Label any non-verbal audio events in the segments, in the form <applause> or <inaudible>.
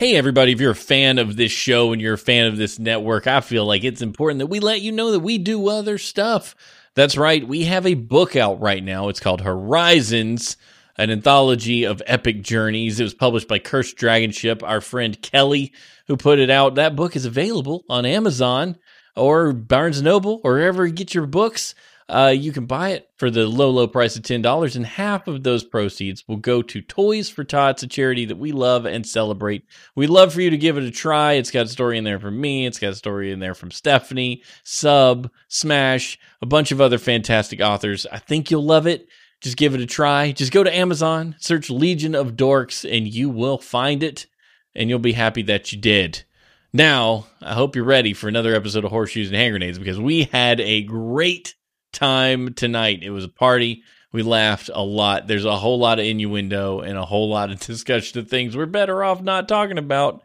Hey, everybody, if you're a fan of this show and you're a fan of this network, I feel like it's important that we let you know that we do other stuff. That's right, we have a book out right now. It's called Horizons, an anthology of epic journeys. It was published by Cursed Dragonship, our friend Kelly, who put it out. That book is available on Amazon or Barnes Noble or wherever you get your books. Uh, you can buy it for the low, low price of $10, and half of those proceeds will go to Toys for Tots, a charity that we love and celebrate. We'd love for you to give it a try. It's got a story in there from me, it's got a story in there from Stephanie, Sub, Smash, a bunch of other fantastic authors. I think you'll love it. Just give it a try. Just go to Amazon, search Legion of Dorks, and you will find it, and you'll be happy that you did. Now, I hope you're ready for another episode of Horseshoes and Hand Grenades because we had a great time tonight. It was a party. We laughed a lot. There's a whole lot of innuendo and a whole lot of <laughs> discussion of things we're better off not talking about.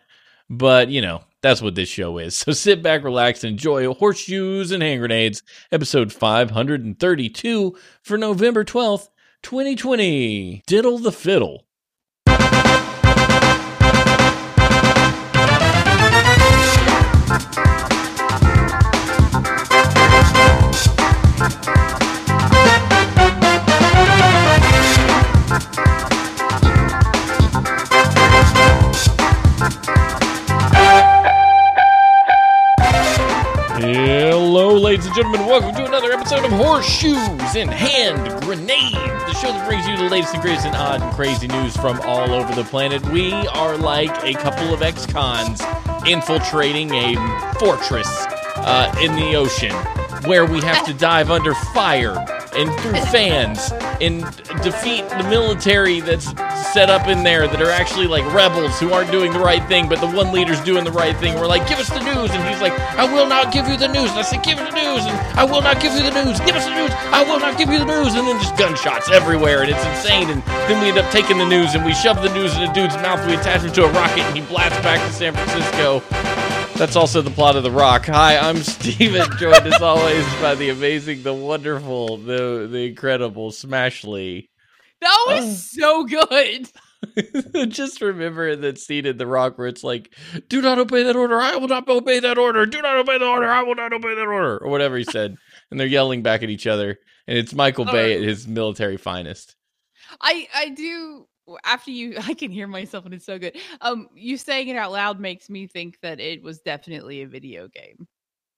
But, you know, that's what this show is. <laughs> So sit back, relax, and enjoy Horseshoes and Hand Grenades, episode 532 for November 12th, 2020. Diddle the Fiddle. Ladies and gentlemen. Welcome to another episode of Horseshoes and Hand Grenades, the show that brings you the latest and greatest and odd and crazy news from all over the planet. We are like a couple of ex cons infiltrating a fortress uh, in the ocean where we have to dive under fire and through fans and defeat the military that's set up in there that are actually like rebels who aren't doing the right thing, but the one leader's doing the right thing. We're like, give us the news, and he's like, I will not give you the news. And I say, give it the news, and I will not give you the news. Give us the news. I will not give you the news, and then just gunshots everywhere, and it's insane. And then we end up taking the news, and we shove the news in a dude's mouth. We attach him to a rocket, and he blasts back to San Francisco. That's also the plot of The Rock. Hi, I'm Steven, <laughs> joined as always by the amazing, the wonderful, the the incredible Smash Lee. That was Oh. so good. <laughs> Just remember that scene in The Rock where it's like, do not obey that order, I will not obey that order, do not obey the order, I will not obey that order, or whatever he said. <laughs> and they're yelling back at each other. And it's Michael Bay uh. at his military finest. I I do after you <laughs> I can hear myself and it's so good. Um you saying it out loud makes me think that it was definitely a video game.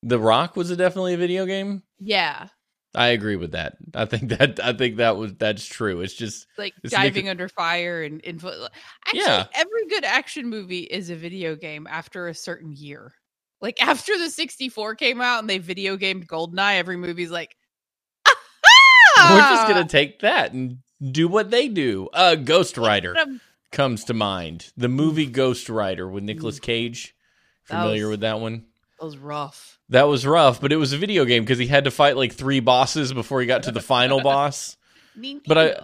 The Rock was a definitely a video game. Yeah. I agree with that. I think <laughs> that I think that was that's true. It's just Like It's diving under fire and info Actually, Yeah. every good action movie is a video game after a certain year. Like <laughs> after the 64 came out and they video gamed Goldeneye, every movie's like we're just "Ah!" gonna take that and do what they do. Uh Ghost Rider comes to mind. The movie Ghost Rider with Nicolas Cage. That Familiar was- with that one? That was rough. That was rough, but it was a video game because he had to fight like three bosses before he got to the final <laughs> boss. But I-.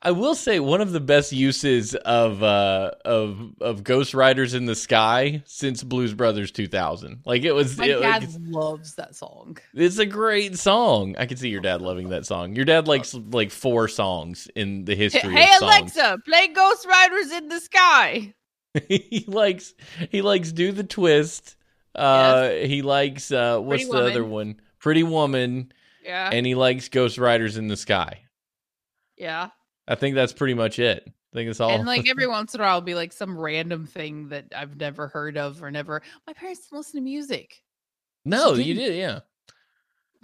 I will say one of the best uses of uh of of Ghost Riders in the Sky since Blues Brothers 2000. Like it was My it- dad it's, loves that song. it's a great song. I can see your dad loving that song. Your dad likes like four songs in the history Hey of songs. Alexa, play Ghost Riders in the Sky. <laughs> he likes he likes do the twist. Uh he likes uh what's Pretty the other one? Pretty Woman Yeah, and he likes Ghost Riders in the Sky. yeah. I think that's pretty much it. I think it's all And like every <laughs> once in a while, it'll be like some random thing that I've never heard of or never. My parents didn't listen to music. No, you didn't. yeah.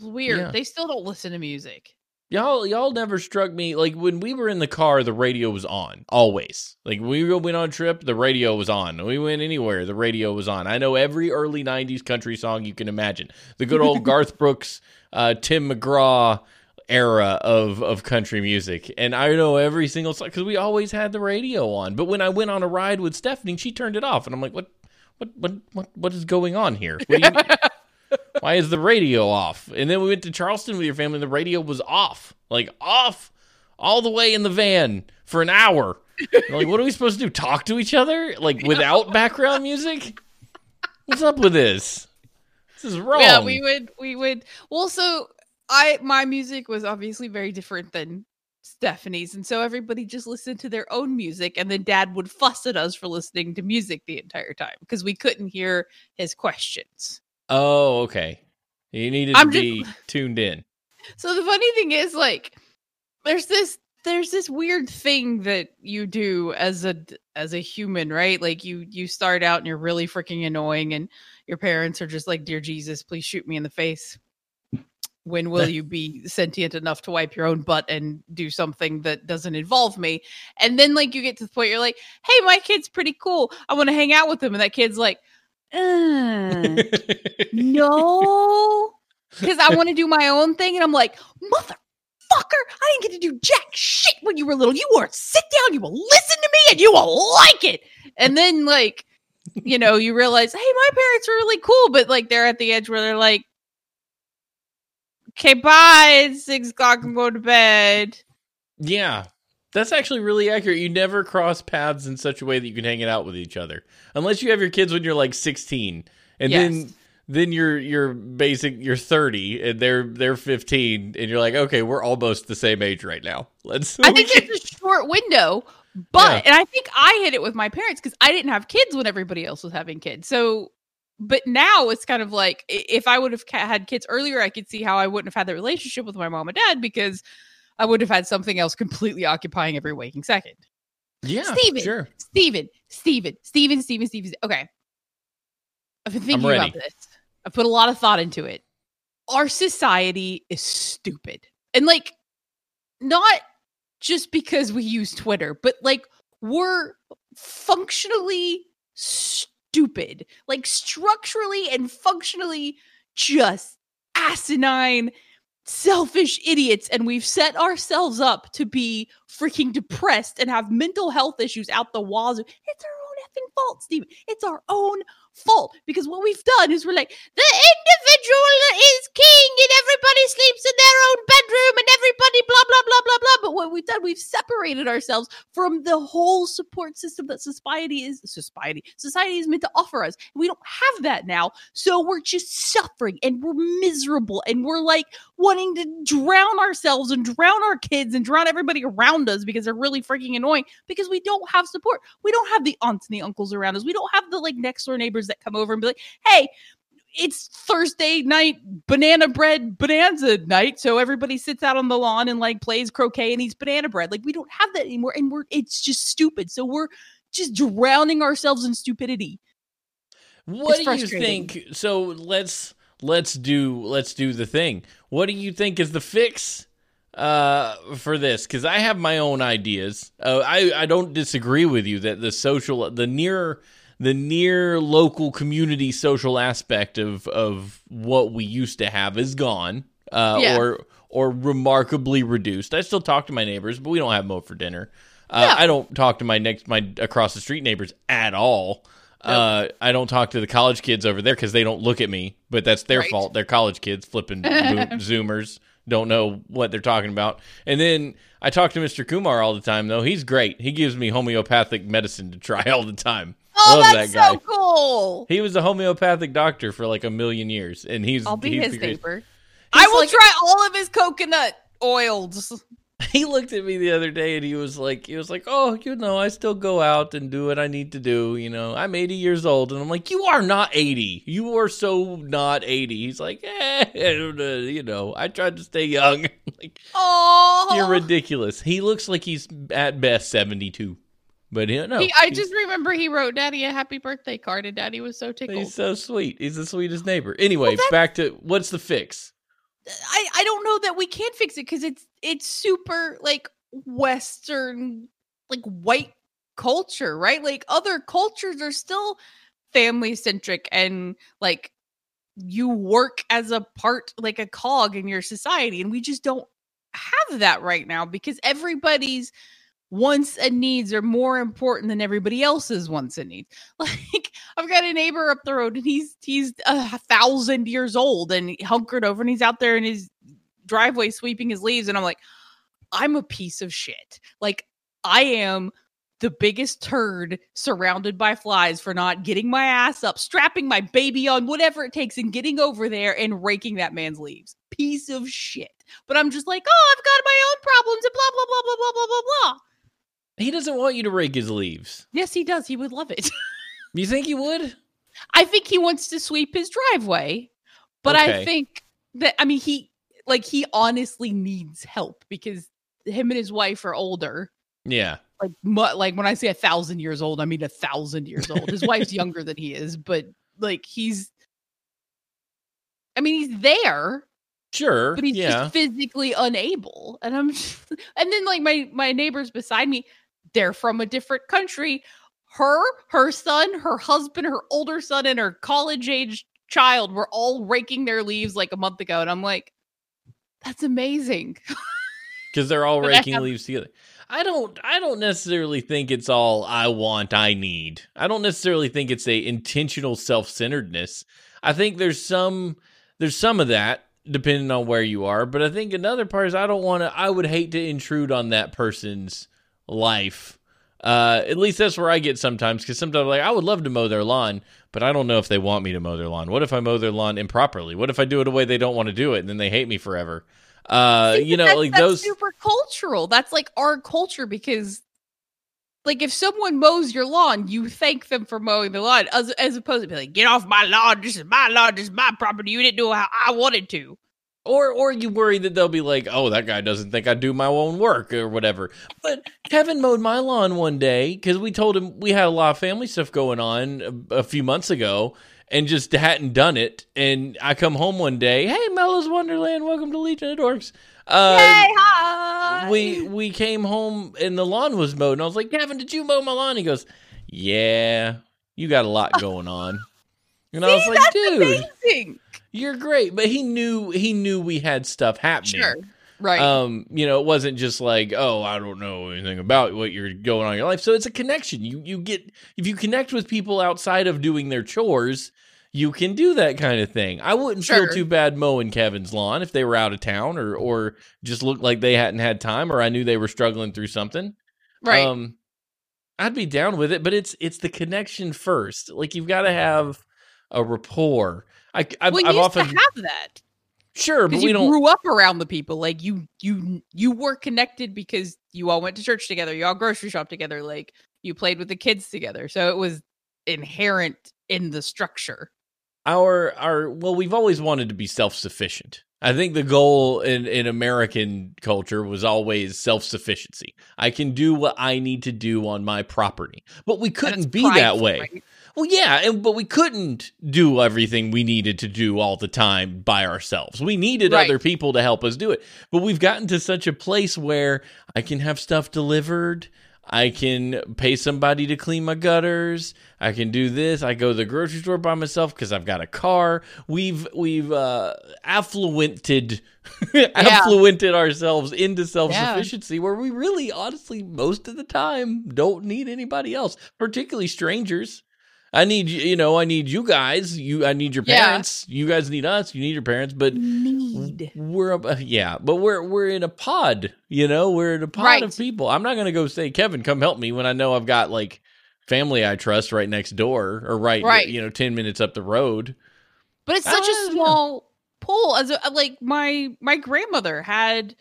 Weird. Yeah. They still don't listen to music. Y'all y'all never struck me like when we were in the car the radio was on always. Like we went on a trip the radio was on. We went anywhere the radio was on. I know every early 90s country song you can imagine. The good old <laughs> Garth Brooks uh Tim McGraw era of of country music and I know every single song cuz we always had the radio on. But when I went on a ride with Stephanie she turned it off and I'm like what what what what, what is going on here? What do you <laughs> why is the radio off? And then we went to Charleston with your family, and the radio was off, like off, all the way in the van for an hour. Like, what are we supposed to do? Talk to each other, like without background music? What's up with this? This is wrong. Yeah, we would we would well so I my music was obviously very different than Stephanie's. And so everybody just listened to their own music. And then dad would fuss at us for listening to music the entire time because we couldn't hear his questions. Oh, okay. You needed I'm to just- be tuned in. <laughs> So the funny thing is, like, there's this there's this weird thing that you do as a as a human, right? Like you you start out and you're really freaking annoying, and your parents are just like, "Dear Jesus, please shoot me in the face." When will you be sentient enough to wipe your own butt and do something that doesn't involve me? And then, like, you get to the point you're like, "Hey, my kid's pretty cool. I want to hang out with him," and that kid's like, uh, no, <laughs> because I want to do my own thing. And I'm like, motherfucker, I didn't get to do jack shit when you were little. You will sit down, you will listen to me, and you will like it. And then, like, you know, you realize, hey, my parents are really cool, but like they're at the edge where they're like, okay, bye. It's six o'clock. I'm going to bed. Yeah. That's actually really accurate. You never cross paths in such a way that you can hang it out with each other. Unless you have your kids when you're like 16. And Yes. then then you're you're basic you're 30 and they're they're 15 and you're like, "Okay, we're almost the same age right now. Let's I <laughs> think it's a short window, but Yeah. and I think I hit it with my parents because I didn't have kids when everybody else was having kids. So, but now it's kind of like if I would have had kids earlier, I could see how I wouldn't have had the relationship with my mom and dad because I would have had something else completely occupying every waking second. Yeah. Steven. Sure. Steven, Steven, Steven, Steven, Steven. Okay. I've been thinking about this. I put a lot of thought into it. Our society is stupid. And like not just because we use Twitter, but like we're functionally stupid. Stupid, like structurally and functionally just asinine selfish idiots and we've set ourselves up to be freaking depressed and have mental health issues out the wazoo. It's our own effing fault, Steven. It's our own fault because what we've done is we're like, the individual is king and everybody sleeps in their own bedroom and everybody blah, blah, blah, blah, blah. But what we've done, we've separated ourselves from the whole support system that society is, society, society is meant to offer us. We don't have that now. So we're just suffering and we're miserable and we're like, wanting to drown ourselves and drown our kids and drown everybody around us because they're really freaking annoying because we don't have support. We don't have the aunts and the uncles around us. We don't have the like next door neighbors that come over and be like, hey, it's Thursday night, banana bread bonanza night. So everybody sits out on the lawn and like plays croquet and eats banana bread. Like we don't have that anymore. And we're, it's just stupid. So we're just drowning ourselves in stupidity. What It's do you think? So let's let's do let's do the thing. What do you think is the fix uh for this? Because I have my own ideas. Uh, I I don't disagree with you that the social the near the near local community social aspect of of what we used to have is gone. Uh, Yeah. or or remarkably reduced. I still talk to my neighbors, but we don't have them over for dinner. Uh. I don't talk to my next my across the street neighbors at all. Uh, I don't talk to the college kids over there because they don't look at me, but that's their Right. fault. They're college kids, flipping <laughs> Zoomers, don't know what they're talking about. And then I talk to Mr. Kumar all the time, though. He's great. He gives me homeopathic medicine to try <laughs> all the time. Oh, Love that's that guy. so cool. He was a homeopathic doctor for like a million years, and he's I'll be he's his the greatest- neighbor. I will like- try all of his coconut oils. <laughs> he looked at me the other day and he was like he was like oh you know i still go out and do what i need to do you know i'm 80 years old and i'm like you are not 80 you are so not 80 he's like eh, you know i tried to stay young <laughs> like Oh, you're ridiculous he looks like he's at best 72 but you know He, I just remember he wrote Daddy a happy birthday card, and Daddy was so tickled. he's so sweet he's the sweetest neighbor anyway that's- back to what's the fix I I don't know that we can fix it because it's it's super like Western like white culture, right? Like other cultures are still family centric and like you work as a part like a cog in your society and we just don't have that right now because everybody's wants and needs are more important than everybody else's wants and needs. <laughs> Like I've got a neighbor up the road and he's he's a thousand years old and hunkered over and he's out there in his driveway sweeping his leaves and I'm like, I'm a piece of shit. Like I am the biggest turd surrounded by flies for not getting my ass up, strapping my baby on, whatever it takes, and getting over there and raking that man's leaves. Piece of shit. But I'm just like, oh, I've got my own problems and blah, blah, blah, blah, blah, blah, blah, blah. He doesn't want you to rake his leaves. Yes, he does. He would love it. <laughs> You think he would? I think he wants to sweep his driveway, but I think that I mean he like he honestly needs help because him and his wife are older. Yeah. Like mu- like when I say a thousand years old, I mean a thousand years old. His wife's <laughs> younger than he is, but like he's. I mean, he's there, Sure. but he's yeah. just physically unable. And I'm, just, <laughs> and then like my my neighbors beside me, they're from a different country. Her, her son, her husband, her older son, and her college age child were all raking their leaves like a month ago, and I'm like, that's amazing. <laughs> because they're all raking leaves together. I don't I don't necessarily think it's all I want, I need. I don't necessarily think it's a intentional self-centeredness. I think there's some there's some of that depending on where you are, but I think another part is I don't want to I would hate to intrude on that person's life. Uh, at least that's where I get sometimes because sometimes like I would love to mow their lawn, but I don't know if they want me to mow their lawn. What if I mow their lawn improperly? What if I do it a way they don't want to do it and then they hate me forever? Uh, See, you know, that's, like that's those super cultural. That's like our culture because, like, if someone mows your lawn, you thank them for mowing the lawn, as as opposed to be like, "Get off my lawn! This is my lawn. This is my property. You didn't do how I wanted to." Or or you worry that they'll be like, oh, that guy doesn't think I do my own work or whatever. But Kevin mowed my lawn one day because we told him we had a lot of family stuff going on a, a few months ago and just hadn't done it. And I come home one day, hey, Mello's Wonderland, welcome to Legion of Dorks. Uh, Yay! Hi. we we came home and the lawn was mowed, and I was like, Kevin, did you mow my lawn? He goes, Yeah, you got a lot going on. And I was like, that's dude, amazing. You're great. But he knew he knew we had stuff happening. Sure. Right. Um, you know, it wasn't just like, oh, I don't know anything about what you're going on in your life. So it's a connection. You you get if you connect with people outside of doing their chores, you can do that kind of thing. I wouldn't feel too bad mowing Kevin's lawn if they were out of town or or just looked like they hadn't had time or I knew they were struggling through something. right. Um I'd be down with it, but it's it's the connection first. Like you've got to have a rapport. I I've, well, you I've used often to have that sure, but because we you don't grew up around the people. Like you, you, you were connected because you all went to church together. You all grocery shop together. Like you played with the kids together. So it was inherent in the structure. our our well we've always wanted to be self-sufficient i think the goal in in american culture was always self-sufficiency i can do what i need to do on my property but we couldn't be that way right? Well yeah and, but we couldn't do everything we needed to do all the time by ourselves we needed Right. other people to help us do it but we've gotten to such a place where i can have stuff delivered I can pay somebody to clean my gutters. I can do this. I go to the grocery store by myself because I've got a car. We've we've uh, affluented <laughs> affluented ourselves into self sufficiency where we really, honestly, most of the time don't need anybody else, particularly strangers. I need you you know I need you guys. You I need your Yeah. parents. You guys need us. You need your parents. But Need. we're a, yeah, but we're we're in a pod, you know, we're in a pod Right. of people. I'm not gonna go say, Kevin, come help me when I know I've got like family I trust right next door or right, Right. you know, ten minutes up the road. But it's such Ah, a yeah. small pool. As a, like my my grandmother had.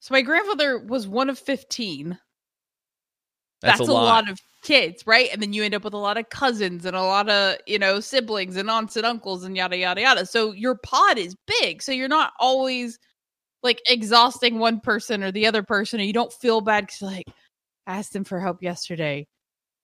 So my grandfather was one of fifteen. That's, That's, a, lot. of kids, right? And then you end up with a lot of cousins and a lot of, you know, siblings and aunts and uncles and yada yada yada. So your pod is big. So you're not always like exhausting one person or the other person, and you don't feel bad because like I asked him for help yesterday,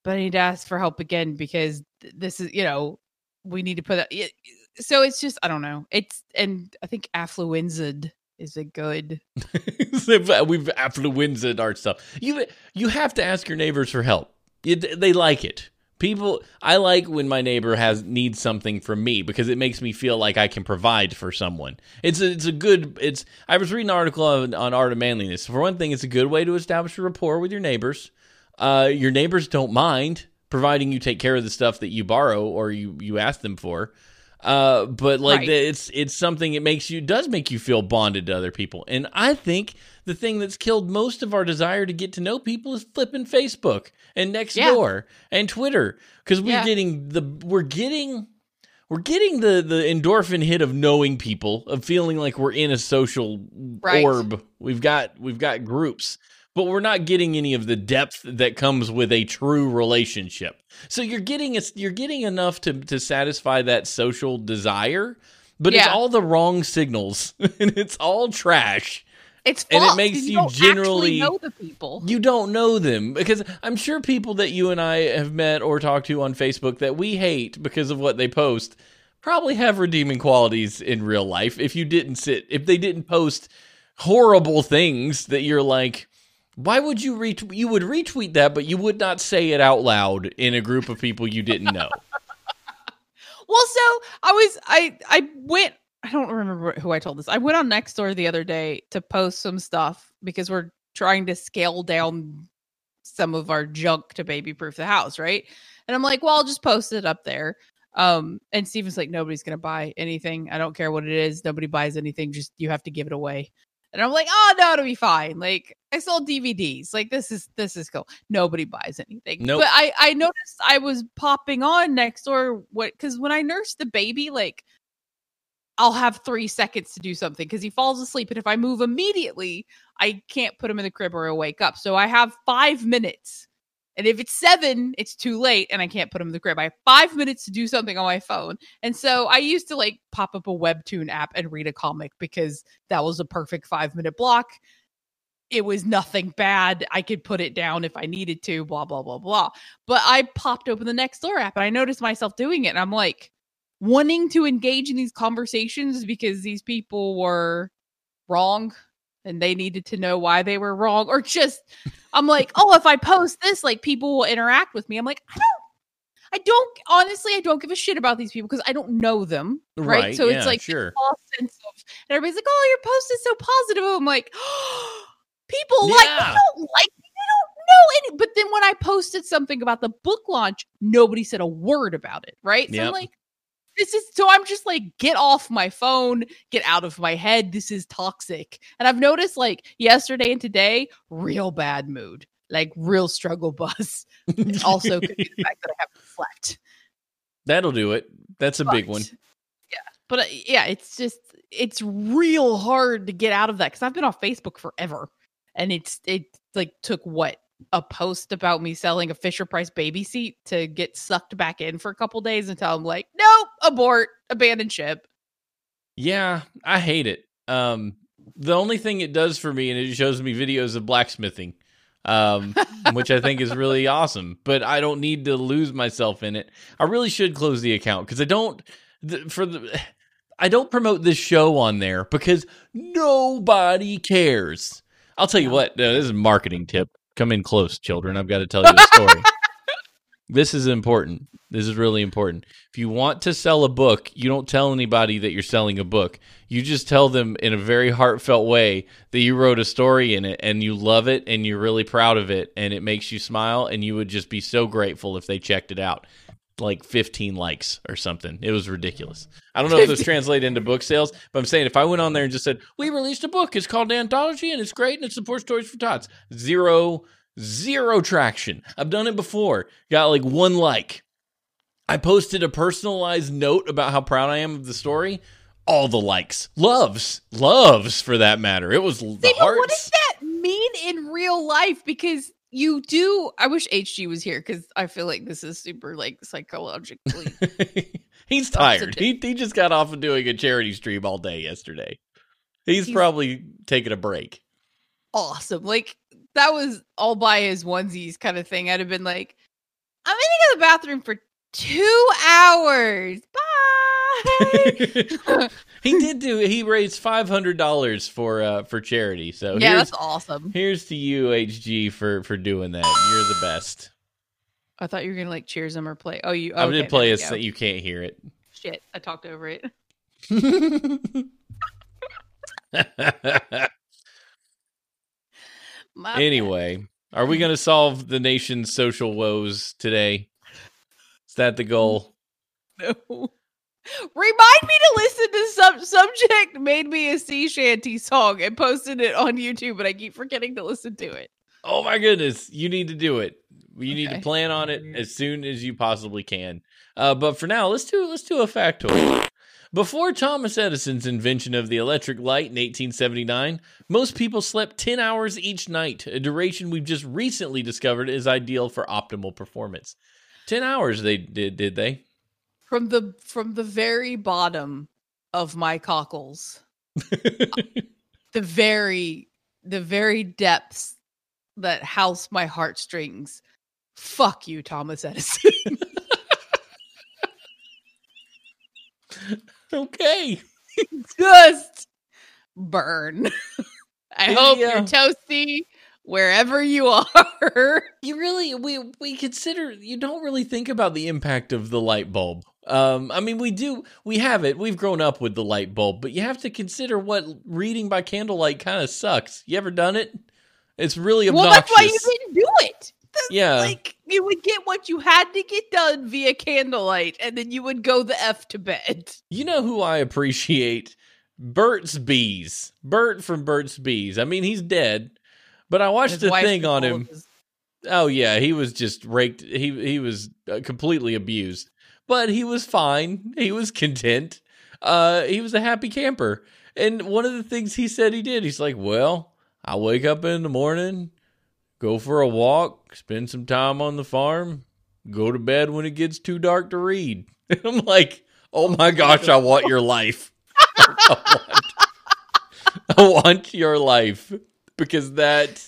but I need to ask for help again because th- this is, you know, we need to put it. So it's just I don't know. It's and I think affluenza is a good <laughs> We've affluenza our stuff. You you have to ask your neighbors for help. They like it. People, I like when my neighbor has needs something from me because it makes me feel like I can provide for someone. It's a, it's a good. It's. I was reading an article on, on art of manliness. For one thing, it's a good way to establish a rapport with your neighbors. Uh, your neighbors don't mind providing you take care of the stuff that you borrow or you you ask them for. Uh, but like Right. the, it's it's something it makes you does make you feel bonded to other people, and I think the thing that's killed most of our desire to get to know people is flipping Facebook and Yeah. Nextdoor and Twitter because we're Yeah. getting the we're getting we're getting the the endorphin hit of knowing people, of feeling like we're in a social Right. orb. We've got we've got groups, but we're not getting any of the depth that comes with a true relationship. So you're getting you're getting enough to to satisfy that social desire, but it's all the wrong signals <laughs> and it's all trash. It's And it makes you don't generally- know the people. You don't know them because I'm sure people that you and I have met or talked to on Facebook that we hate because of what they post probably have redeeming qualities in real life. If you didn't sit, if they didn't post horrible things that you're like, why would you retweet? You would retweet that, but you would not say it out loud in a group of people you didn't know. <laughs> Well, so I was I I went I don't remember who I told this. I went on Nextdoor the other day to post some stuff because we're trying to scale down some of our junk to baby proof the house, right? And I'm like, well, I'll just post it up there. Um, and Steven's like, nobody's gonna buy anything. I don't care what it is. Nobody buys anything. Just you have to give it away. And I'm like, oh no, it'll be fine. Like I sold DVDs. Like this is this is cool. Nobody buys anything. Nope. But I I noticed I was popping on Nextdoor what because when I nurse the baby, like I'll have three seconds to do something because he falls asleep. And if I move immediately, I can't put him in the crib or he'll wake up. So I have five minutes. And if it's seven, it's too late and I can't put them in the crib. I have five minutes to do something on my phone. And so I used to like pop up a Webtoon app and read a comic because that was a perfect five minute block. It was nothing bad. I could put it down if I needed to, blah, blah, blah, blah. But I popped open the Nextdoor app and I noticed myself doing it. And I'm like, wanting to engage in these conversations because these people were wrong and they needed to know why they were wrong or just i'm like oh if i post this like people will interact with me i'm like i don't i don't honestly i don't give a shit about these people because i don't know them right, so yeah, it's like sure. false sense of and everybody's like oh your post is so positive i'm like <gasps> people like Yeah. they don't like they don't know any but then when i posted something about the book launch nobody said a word about it right so Yep. i'm like this is so I'm just like, get off my phone, get out of my head. This is toxic. And I've noticed like yesterday and today, real bad mood, like real struggle bus. <laughs> Also could be the fact that I haven't slept. That'll do it. That's a big one. Yeah. But uh, yeah, it's just, it's real hard to get out of that because I've been on Facebook forever. And it's, it like took what? A post about me selling a Fisher Price baby seat to get sucked back in for a couple days until I'm like, nope, abort, abandon ship. Yeah, I hate it. Um, the only thing it does for me, and it shows me videos of blacksmithing, um, which I think is really <laughs> awesome. But I don't need to lose myself in it. I really should close the account because I don't th- for the. <sighs> I don't promote this show on there because nobody cares. I'll tell you what. Uh, this is a marketing tip. Come in close, children. I've got to tell you a story. <laughs> this is important. This is really important. If you want to sell a book, you don't tell anybody that you're selling a book. You just tell them in a very heartfelt way that you wrote a story in it and you love it and you're really proud of it and it makes you smile and you would just be so grateful if they checked it out. Like 15 likes or something. It was ridiculous. I don't know if this translated into book sales, but I'm saying if I went on there and just said, We released a book, it's called Anthology and it's great and it supports Toys for Tots. Zero, zero traction. I've done it before. Got like one like. I posted a personalized note about how proud I am of the story. All the likes, loves, loves for that matter. It was the See, but what does that mean in real life? Because you do. I wish HG was here because I feel like this is super like psychologically. <laughs> He's tired. He he just got off of doing a charity stream all day yesterday. He's, He's- probably taking a break. awesome. Like that was all by his onesies kind of thing. I'd have been like, I'm gonna go to the bathroom for two hours. Bye. <laughs> he did do. He raised five hundred dollars for uh for charity. So yeah, that's awesome. here's to you, HG, for for doing that. You're the best. I thought you were gonna like cheers him or play. Oh, you. I'm okay, gonna play there a we so go. you can't hear it. Shit, I talked over it. <laughs> <laughs> My bad. anyway, are we gonna solve the nation's social woes today? Is that the goal? No. Remind me to listen to some subject made me a sea shanty song and posted it on YouTube, but I keep forgetting to listen to it. Oh my goodness, you need to do it. You need to plan on it as soon as you possibly can. Uh, but for now, let's do let's do a factoid. Before Thomas Edison's invention of the electric light in 1879, most people slept 10 hours each night, a duration we've just recently discovered is ideal for optimal performance. 10 hours they did did they? From the from the very bottom of my cockles, <laughs> the very the very depths that house my heartstrings. Fuck you, Thomas Edison. <laughs> okay. <laughs> Just burn. I Yeah. hope you're toasty wherever you are. You really we we consider you don't really think about the impact of the light bulb. Um I mean we do we have it. We've grown up with the light bulb, but you have to consider what reading by candlelight kind of sucks. You ever done it? It's really well, that's why you didn't do it. yeah. Like you would get what you had to get done via candlelight, and then you would go the f to bed. You know who I appreciate? Burt's Bees. Burt from Burt's Bees. I mean, he's dead, but I watched a thing on him. his- Oh yeah, he was just raked. He he was uh, completely abused, but he was fine. He was content. Uh, he was a happy camper. And one of the things he said he did, he's like, "Well, I wake up in the morning, go for a walk, spend some time on the farm, go to bed when it gets too dark to read." And <laughs> I'm like, "Oh my gosh, I want your life. <laughs> I want, I want your life because that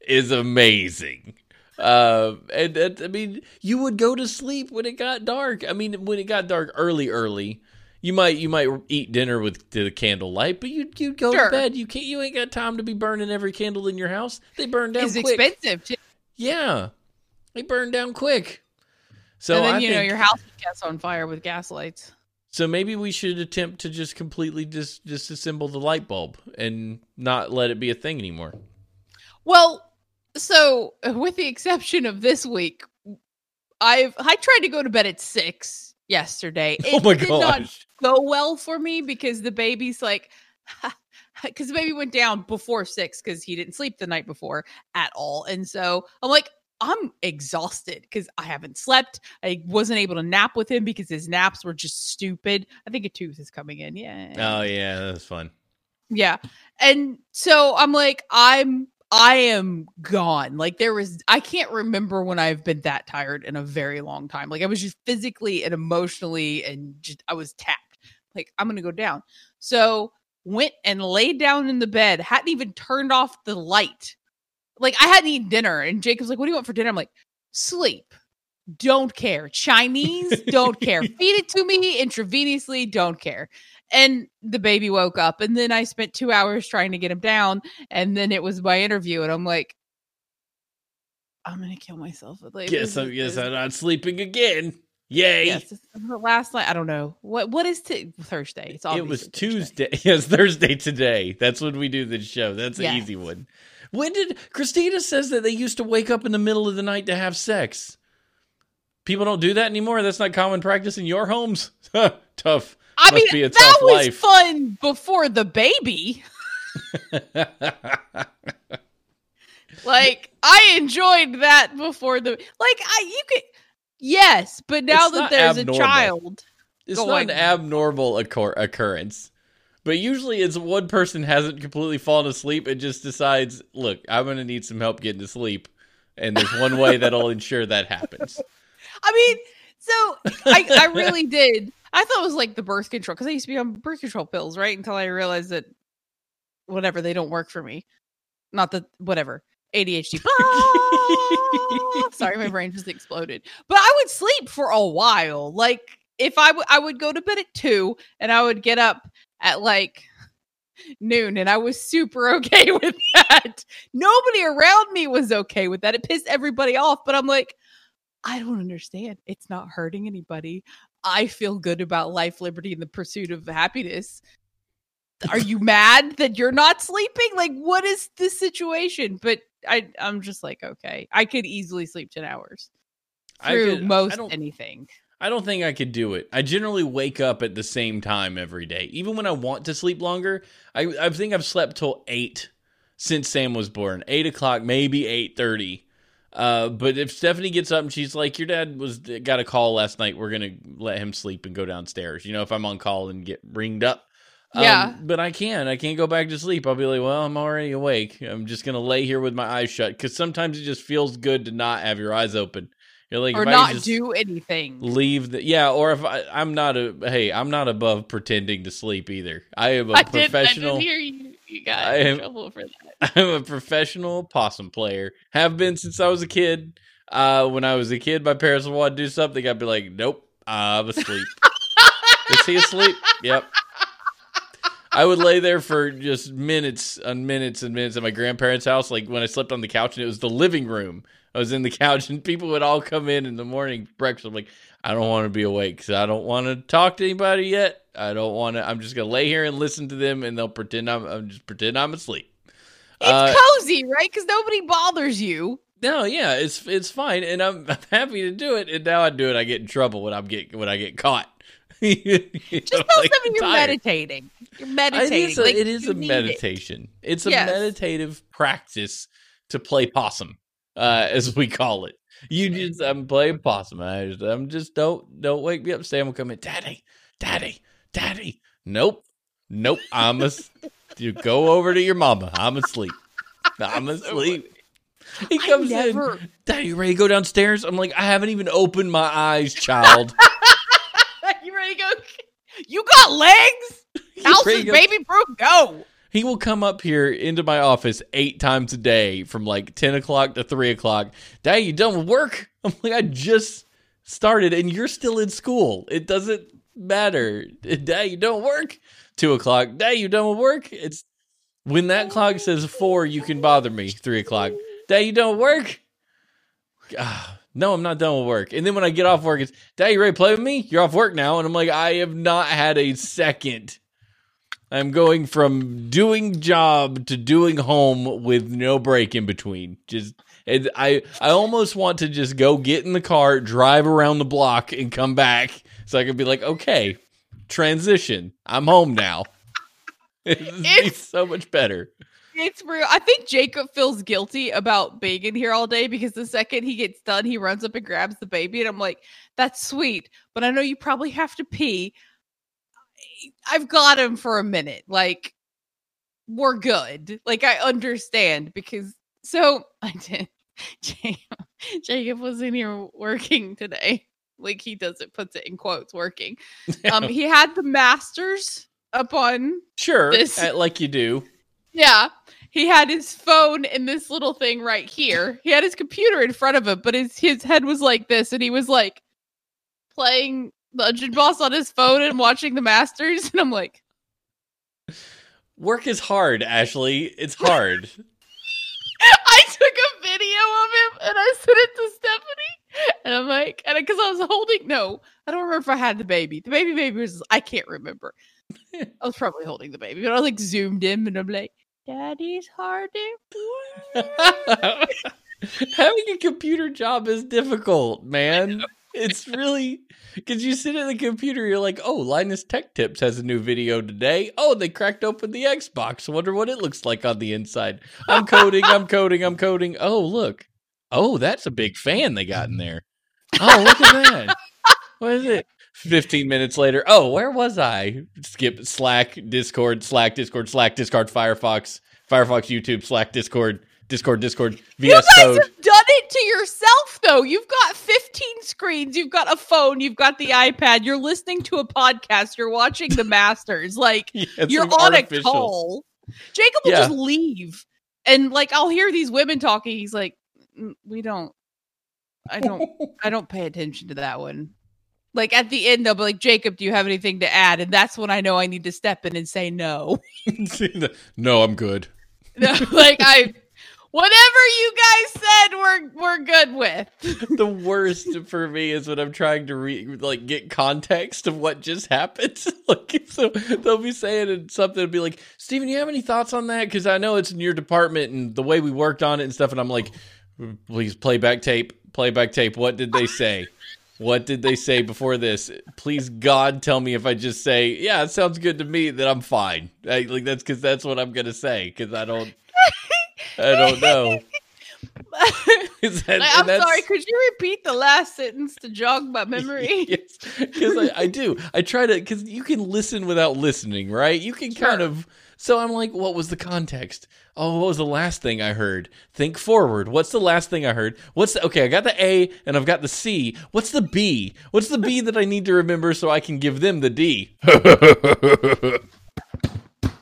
is amazing." Uh, and, and I mean, you would go to sleep when it got dark. I mean, when it got dark early, early, you might you might eat dinner with the candlelight, but you'd you'd go Sure. to bed. You can't. You ain't got time to be burning every candle in your house. They burn down It's quick. expensive too. Yeah, they burn down quick. So and then I you know your house gets on fire with gas lights. so maybe we should attempt to just completely dis- disassemble the light bulb and not let it be a thing anymore. Well, so <laughs> with the exception of this week, I've I tried to go to bed at six yesterday. <laughs> Oh it oh my did not gosh! go well for me because the baby's like <laughs> because the baby went down before six because he didn't sleep the night before at all. And so I'm like, I'm exhausted because I haven't slept. I wasn't able to nap with him because his naps were just stupid. I think a tooth is coming in. Yeah. Oh yeah, that's fun. Yeah. And so I'm like, I'm I am gone. Like there was I can't remember when I've been that tired in a very long time. Like I was just physically and emotionally and just I was tapped. Like I'm gonna go down. So went and laid down in the bed, hadn't even turned off the light. Like I hadn't eaten dinner. And Jacob's like, What do you want for dinner? I'm like, sleep. Don't care. Chinese, don't care. <laughs> Feed it to me intravenously, don't care. And the baby woke up, and then I spent two hours trying to get him down, and then it was my interview, and I'm like, I'm gonna kill myself. Like, Guess this I is- guess this- I'm not sleeping again. Yay! Yes, this is the last night. I don't know what what is t- Thursday. It's it was Tuesday. <laughs> Yes, Thursday today. That's when we do the show. That's an Yes. easy one. When did Christina says that they used to wake up in the middle of the night to have sex? People don't do that anymore. That's not common practice in your homes. <laughs> Tough. I Must mean, that was life. fun before the baby. <laughs> Like I enjoyed that before the like I you could yes, but now It's that there's abnormal. a child, it's Go not an abnormal occur- occurrence. But usually it's one person hasn't completely fallen asleep and just decides, look, I'm going to need some help getting to sleep. And there's one way that'll <laughs> ensure that happens. I mean, so I, I really did. I thought it was like the birth control because I used to be on birth control pills, right? Until I realized that whatever they don't work for me. Not that whatever ADHD. <laughs> Sorry, my brain just exploded. But I would sleep for a while. Like if I would, I would go to bed at two, and I would get up at like noon, and I was super <laughs> okay with that. Nobody around me was okay with that. It pissed everybody off, but I'm like. I don't understand. It's not hurting anybody. I feel good about life, liberty, and the pursuit of happiness. Are you mad that you're not sleeping? Like, what is the situation? But I, I'm just like, okay, I could easily sleep ten hours I through could- I most don't- anything. I don't think I could do it. I generally wake up at the same time every day. Even when I want to sleep longer, I, I think I've slept till eight since Sam was born. Eight o'clock, maybe eight thirty. Uh, but if Stephanie gets up and she's like, "Your dad was got a call last night. We're gonna let him sleep and go downstairs." You know, if I'm on call and get ringed up, um, Yeah. but I can't. I can't go back to sleep. I'll be like, "Well, I'm already awake. I'm just gonna lay here with my eyes shut." Because sometimes it just feels good to not have your eyes open. You're like, or not do anything. leave the yeah, or if I, I'm not a hey, I'm not above pretending to sleep either. I am a I did. I professional. did hear you. You got I in am- trouble for that. <laughs> I'm a professional possum player. Have been since I was a kid. Uh, when I was a kid, my parents would want to do something. I'd be like, "Nope, I'm asleep." <laughs> Is he asleep? Yep. I would lay there for just minutes and minutes and minutes at my grandparents' house. Like when I slept on the couch, and it was the living room. I was in the <laughs> couch, and people would all come in in the morning breakfast. I'm like, I don't want to be awake because I don't want to talk to anybody yet. I don't want to. I'm just gonna lay here and listen to them, and they'll pretend I'm. I'm just pretend I'm asleep. It's Uh, cozy, right? Because nobody bothers you. No, yeah, it's it's fine, and I'm, <laughs> I'm happy to do it. And now I do it, I get in trouble when I'm get when I get caught. <laughs> You Just know, tell like, something you're tired. meditating. You're meditating. is a, like, it is a need it. meditation. It's a Yes. meditative practice to play possum, uh, as we call it. You just I'm playing possum. I just, I'm just don't don't wake me up. Sam will come in, Daddy, Daddy, Daddy. Nope, nope. I'm a. you go over to your mama. I'm asleep. I'm <laughs> asleep. He comes in. never. Dad, you ready to go downstairs? I'm like, I haven't even opened my eyes, child. <laughs> you ready to go? You got legs? <laughs> House is baby proof. Go. He will come up here into my office eight times a day from like 10 o'clock to 3 o'clock. Dad, you done with work? <laughs> I'm like, I just started and you're still in school. It doesn't matter. Dad, you don't work? 2 o'clock. Dad, you done with work? It's when that clock says 4, you can bother me. 3 o'clock. Dad, you don't work? Ah, no, I'm not done with work. And then when I get off work, it's, Dad, you ready to play with me? You're off work now. And I'm like, I have not had a second. I'm going from doing job to doing home with no break in between. Just and I I almost want to just go get in the car, drive around the block, and come back so I can be like, okay, transition. I'm home now. <laughs> It's It's- so much better. It's real. I think Jacob feels guilty about being in here all day because the second he gets done, he runs up and grabs the baby, and I'm like, "That's sweet, but I know you probably have to pee. I've got him for a minute. Like, we're good. Like, I understand because so <laughs> I did. Jacob, was in here working today. Like he does it, puts it in quotes, working. Um, <laughs> he had the masters up on Sure, this- like you do. yeah. He had his phone in this little thing right here. He had his computer in front of him, but his his head was like this, and he was like playing Dungeon Boss on his phone and watching the Masters. And I'm like, Work is hard, Ashley. It's hard. <laughs> I took a video of him and I sent it to Stephanie. And I'm like, and because I was holding, no, I don't remember if I had the baby. The baby baby was, I can't remember. <laughs> I was probably holding the baby, but I was like zoomed in and I'm like, Daddy's hard at work." <laughs> Having a computer job is difficult, man. It's really because you sit at the computer, you're like, oh, Linus Tech Tips has a new video today. Oh, they cracked open the Xbox. Wonder what it looks like on the inside. I'm coding, I'm coding, I'm coding. Oh, look. Oh, that's a big fan they got in there. Oh, look at that. What is it? 15 minutes later. Oh, where was I? Skip Slack, Discord, Slack, Discord, Slack, Discord, Firefox, Firefox, YouTube, Slack, Discord, Discord, Discord, VS You guys Code. have done it to yourself, though. You've got 15 screens. You've got a phone. You've got the iPad. You're listening to a podcast. You're watching the Masters. <laughs> Like, Yeah, you're on a call. Jacob will Yeah. just leave. And, like, I'll hear these women talking. He's like, "Mm, we don't, I don't, <laughs> I don't pay attention to that one. Like, at the end, they'll be like, Jacob, do you have anything to add? And that's when I know I need to step in and say no. <laughs> no, I'm good. like, I. Whatever you guys said, we're we're good with. <laughs> the worst for me is when I'm trying to re- like get context of what just happened. <laughs> like so they'll be saying something and be like, "Steven, you have any thoughts on that? Because I know it's in your department and the way we worked on it and stuff." And I'm like, "Please play back tape, play back tape. What did they say? What did they say before this? Please, God, tell me if I just say, yeah, it sounds good to me, that I'm fine. I, like that's because that's what I'm gonna say. Because I don't, I don't know. <laughs> <laughs> That- Like, I'm sorry. Could you repeat the last sentence to jog my <laughs> memory? yes, because I, I do. I try to because you can listen without listening, right? You can kind of. So I'm like, what was the context? Oh, what was the last thing I heard? Think forward. What's the last thing I heard? What's the, okay? I got the A and I've got the C. What's the B? What's the B that I need to remember so I can give them the D?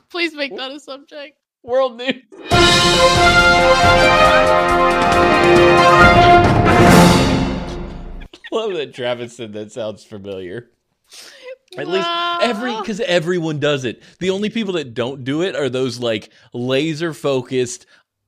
Please make that a subject. World news. <laughs> Love that Travis said that sounds familiar. At least every because everyone does it. The only people that don't do it are those like laser focused,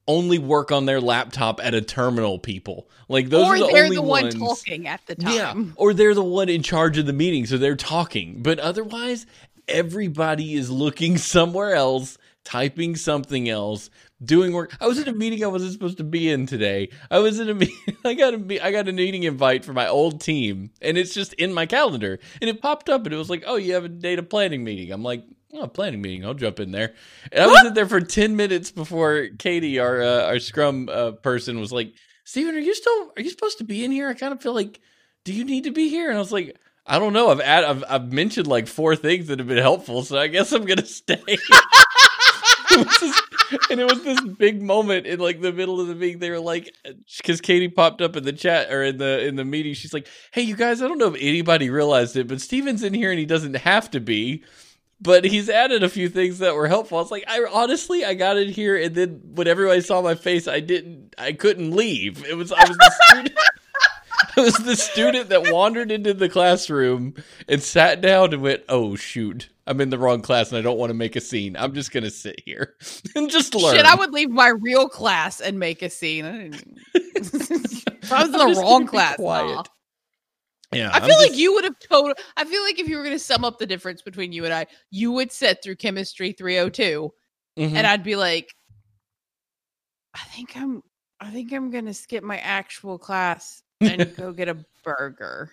only work on their laptop at a terminal people. Like those or are the they're only the one ones. talking at the Yeah, time. or they're the one in charge of the meeting, so they're talking. But otherwise, everybody is looking <laughs> somewhere else, typing something else, doing work. I was in a meeting I wasn't supposed to be in today. I was in a <laughs> meeting. I got a me- got a meeting invite for my old team, and it's just in my calendar, and it popped up, and it was like, "Oh, you have a data planning meeting." I'm like. Oh, planning meeting. I'll jump in there. And I was in there for ten minutes before Katie, our uh, our Scrum uh, person, was like, "Steven, are you still are you supposed to be in here? I kind of feel like do you need to be here? And I was like, I don't know. I've I've, I've mentioned like four things that have been helpful, so I guess I'm gonna stay. <laughs> And it was this big moment in like the middle of the meeting. They were like, because Katie popped up in the chat or in the in the meeting. She's like, "Hey, you guys, I don't know if anybody realized it, but Steven's in here and he doesn't have to be." But he's added a few things that were helpful. I was like, I honestly, I got in here, and then when everybody saw my face, I didn't, I couldn't leave. It was, I was the student, <laughs> I was the student that wandered into the classroom and sat down and went, "Oh shoot, I'm in the wrong class, and I don't want to make a scene. I'm just gonna sit here <laughs> and just learn." Shit, I would leave my real class and make a scene. I, <laughs> if I was in the wrong class, quiet. nah. yeah, I I'm feel like you would have total. I feel like if you were going to sum up the difference between you and I, you would sit through chemistry 302, Mhm. and I'd be like, I think I'm, I think I'm going to skip my actual class and <laughs> go get a burger,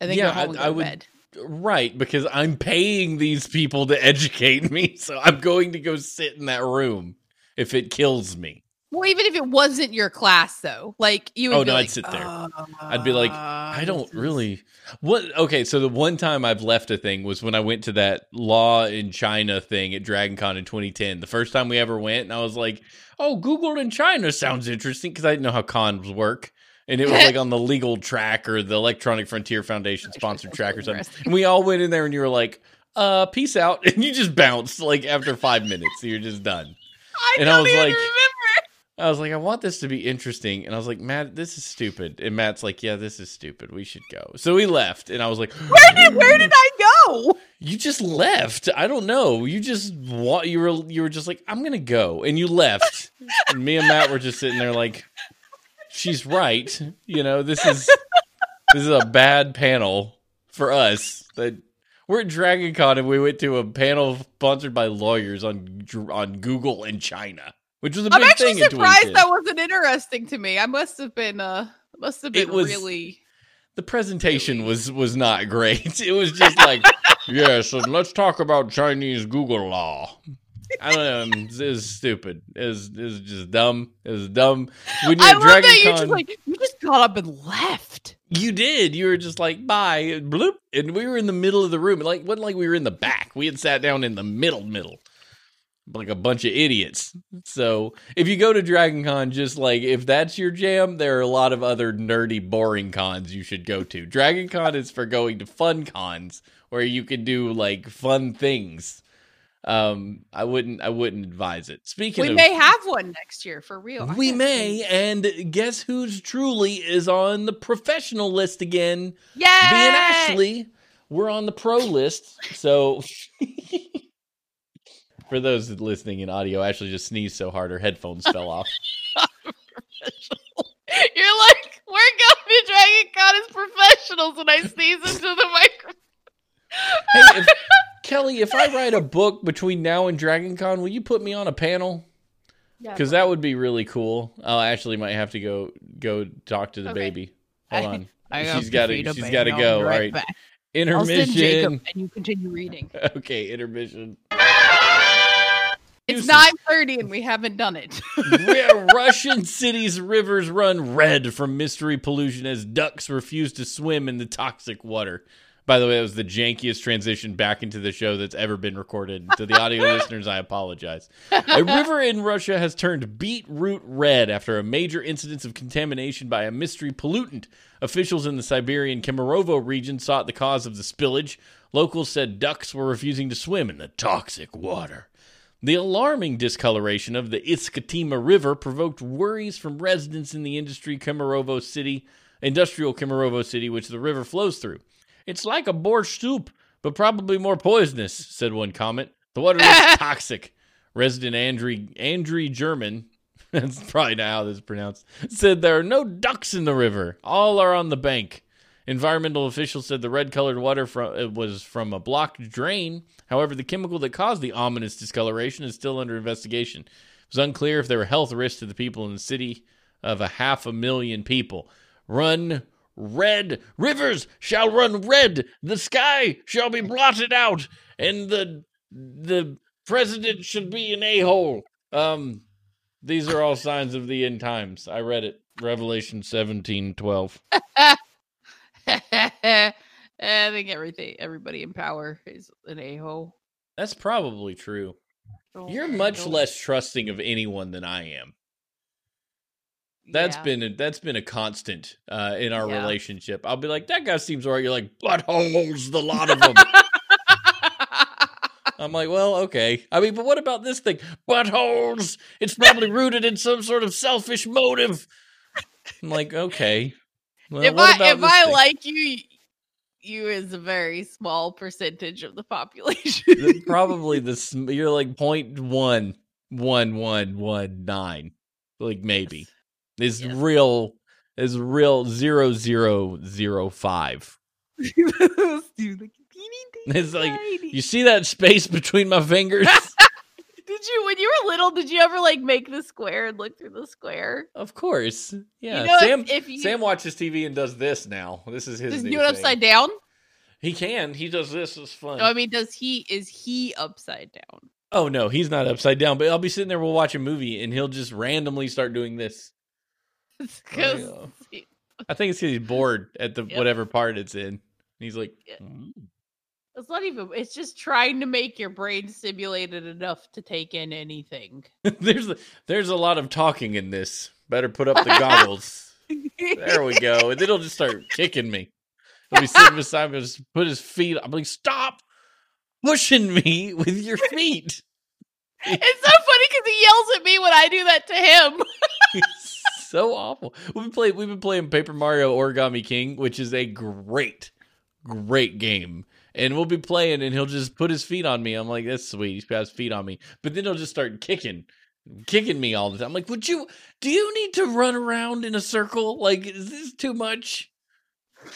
and then Yeah, I- I to would- bed. Right, because I'm paying these people to educate me, so I'm going to go sit in that room if it kills me. Well, even if it wasn't your class, though, like you would Oh, no, I'd sit there. "Uh, I'd be like, I don't really. What? Okay, so the one time I've left a thing was when I went to that law in China thing at Dragon Con in 2010. The first time we ever went, and I was like, "Oh, Google in China sounds interesting," because I didn't know how cons work, and it was like on <laughs> the legal track or the Electronic Frontier Foundation sponsored track or something. And we all went in there, and you were like, "Uh, peace out," <laughs> and you just bounced like after five minutes. You're just done. I And I was even like- remember. I was like, I want this to be interesting. And I was like, Matt, this is stupid. And Matt's like, yeah, this is stupid. We should go. So we left. And I was like, <gasps> Where did where did I go? you just left. I don't know. You just you were you were just like, I'm gonna go. And you left. <laughs> and me and Matt were just sitting there like, she's right. You know, this is this is a bad panel for us. That we're at Dragon Con and we went to a panel sponsored by lawyers on on Google in China. Which was a big thing. I'm actually thing surprised that wasn't interesting to me. I must have been uh must have been was- really the presentation was was not <laughs> great. It was just like, yes, and let's talk about Chinese Google law. I don't know. Um, it was stupid. It was, it was just dumb. It was dumb. When you're I love Dragon that you Con, just like you just got up and left. you did. You were just like, bye, and bloop. And we were in the middle of the room. Like, wasn't like we were in the back. We had sat down in the middle, middle. Like a bunch of idiots. So if you go to Dragon Con, just like if that's your jam, there are a lot of other nerdy, boring cons you should go to. Dragon Con is for going to fun cons where you can do like fun things. Um, I wouldn't I wouldn't advise it. Speaking We of may have one next year for real. We may, and guess who's truly is on the professional list again? Yeah. Me and Ashley, we're on the pro list. So, <laughs> for those listening in audio, Ashley just sneezed so hard her headphones fell off. <laughs> You're like, we're going to Dragon Con as professionals and I sneeze into the microphone. Hey, if, Kelly, if I write a book between now and Dragon Con, will you put me on a panel? Because that would be really cool. I actually might have to go go talk to the Okay. baby. Hold on, <laughs> I have she's got to she's got to go. All right back. I'll send intermission. Jacob and you continue reading. <laughs> Okay, intermission. It's nine thirty and we haven't done it. <laughs> Ru- Russian cities' rivers run red from mystery pollution as ducks refuse to swim in the toxic water. By the way, that was the jankiest transition back into the show that's ever been recorded. To the audio <laughs> listeners, I apologize. A river in Russia has turned beetroot red after a major incident of contamination by a mystery pollutant. Officials in the Siberian Kemerovo region sought the cause of the spillage. Locals said ducks were refusing to swim in the toxic water. The alarming discoloration of the Iskitimka River provoked worries from residents in the industry Kemerovo City, industrial Kemerovo City, which the river flows through. It's like a borscht soup, but probably more poisonous, said one comment. The water is <laughs> toxic. Resident Andrew Andrew German, <laughs> that's probably not how this is pronounced, said there are no ducks in the river. All are on the bank. Environmental officials said the red colored water from, it uh, was from a blocked drain. However, the chemical that caused the ominous discoloration is still under investigation. It was unclear if there were health risks to the people in the city of a half a million people. Run red. Rivers shall run red. The sky shall be blotted out. And the the president should be an a hole. Um, these are all signs of the end times. I read it. Revelation seventeen twelve. <laughs> I think everything, everybody in power is an a hole. That's probably true. You're much less trusting of anyone than I am. That's been a, that's been a constant uh, in our Yeah. relationship. I'll be like, that guy seems alright. You're like, buttholes, the lot of them. I'm like, well, okay. I mean, but what about this thing? Buttholes. It's probably rooted in some sort of selfish motive. I'm like, okay. Well, if I if I thing? like you, you is a very small percentage of the population. Probably the <laughs> you're like point one one one one nine, like maybe is Yes. real is real zero zero zero five. <laughs> Dude, like, teeny, <laughs> It's like. You see that space between my fingers? <laughs> Did you when you were little? Did you ever like make the square and look through the square? of course, yeah. You know, Sam if you- Sam watches TV and does this now. This is his. Does he do it upside down? He can. He does this. It's fun. No, I mean, does he? Is he upside down? oh no, he's not upside down. But I'll be sitting there. We'll watch a movie, and he'll just randomly start doing this. Because <laughs> Oh, I think it's because he's bored at the Yep. whatever part it's in. And he's like, "Mm." it's not even. It's just trying to make your brain stimulated enough to take in anything. <laughs> there's a, there's a lot of talking in this. Better put up the goggles. there we go. And then he'll just start kicking me. He'll be sitting beside me, just put his feet. I'm like, stop pushing me with your feet. <laughs> It's so funny because he yells at me when I do that to him. So awful. We've been playing. We've been playing Paper Mario Origami King, which is a great, great game. And we'll be playing, and he'll just put his feet on me. I'm like, that's sweet. He's got his feet on me. But then he'll just start kicking, kicking me all the time. I'm like, would you? Do you need to run around in a circle? Like, is this too much? <laughs>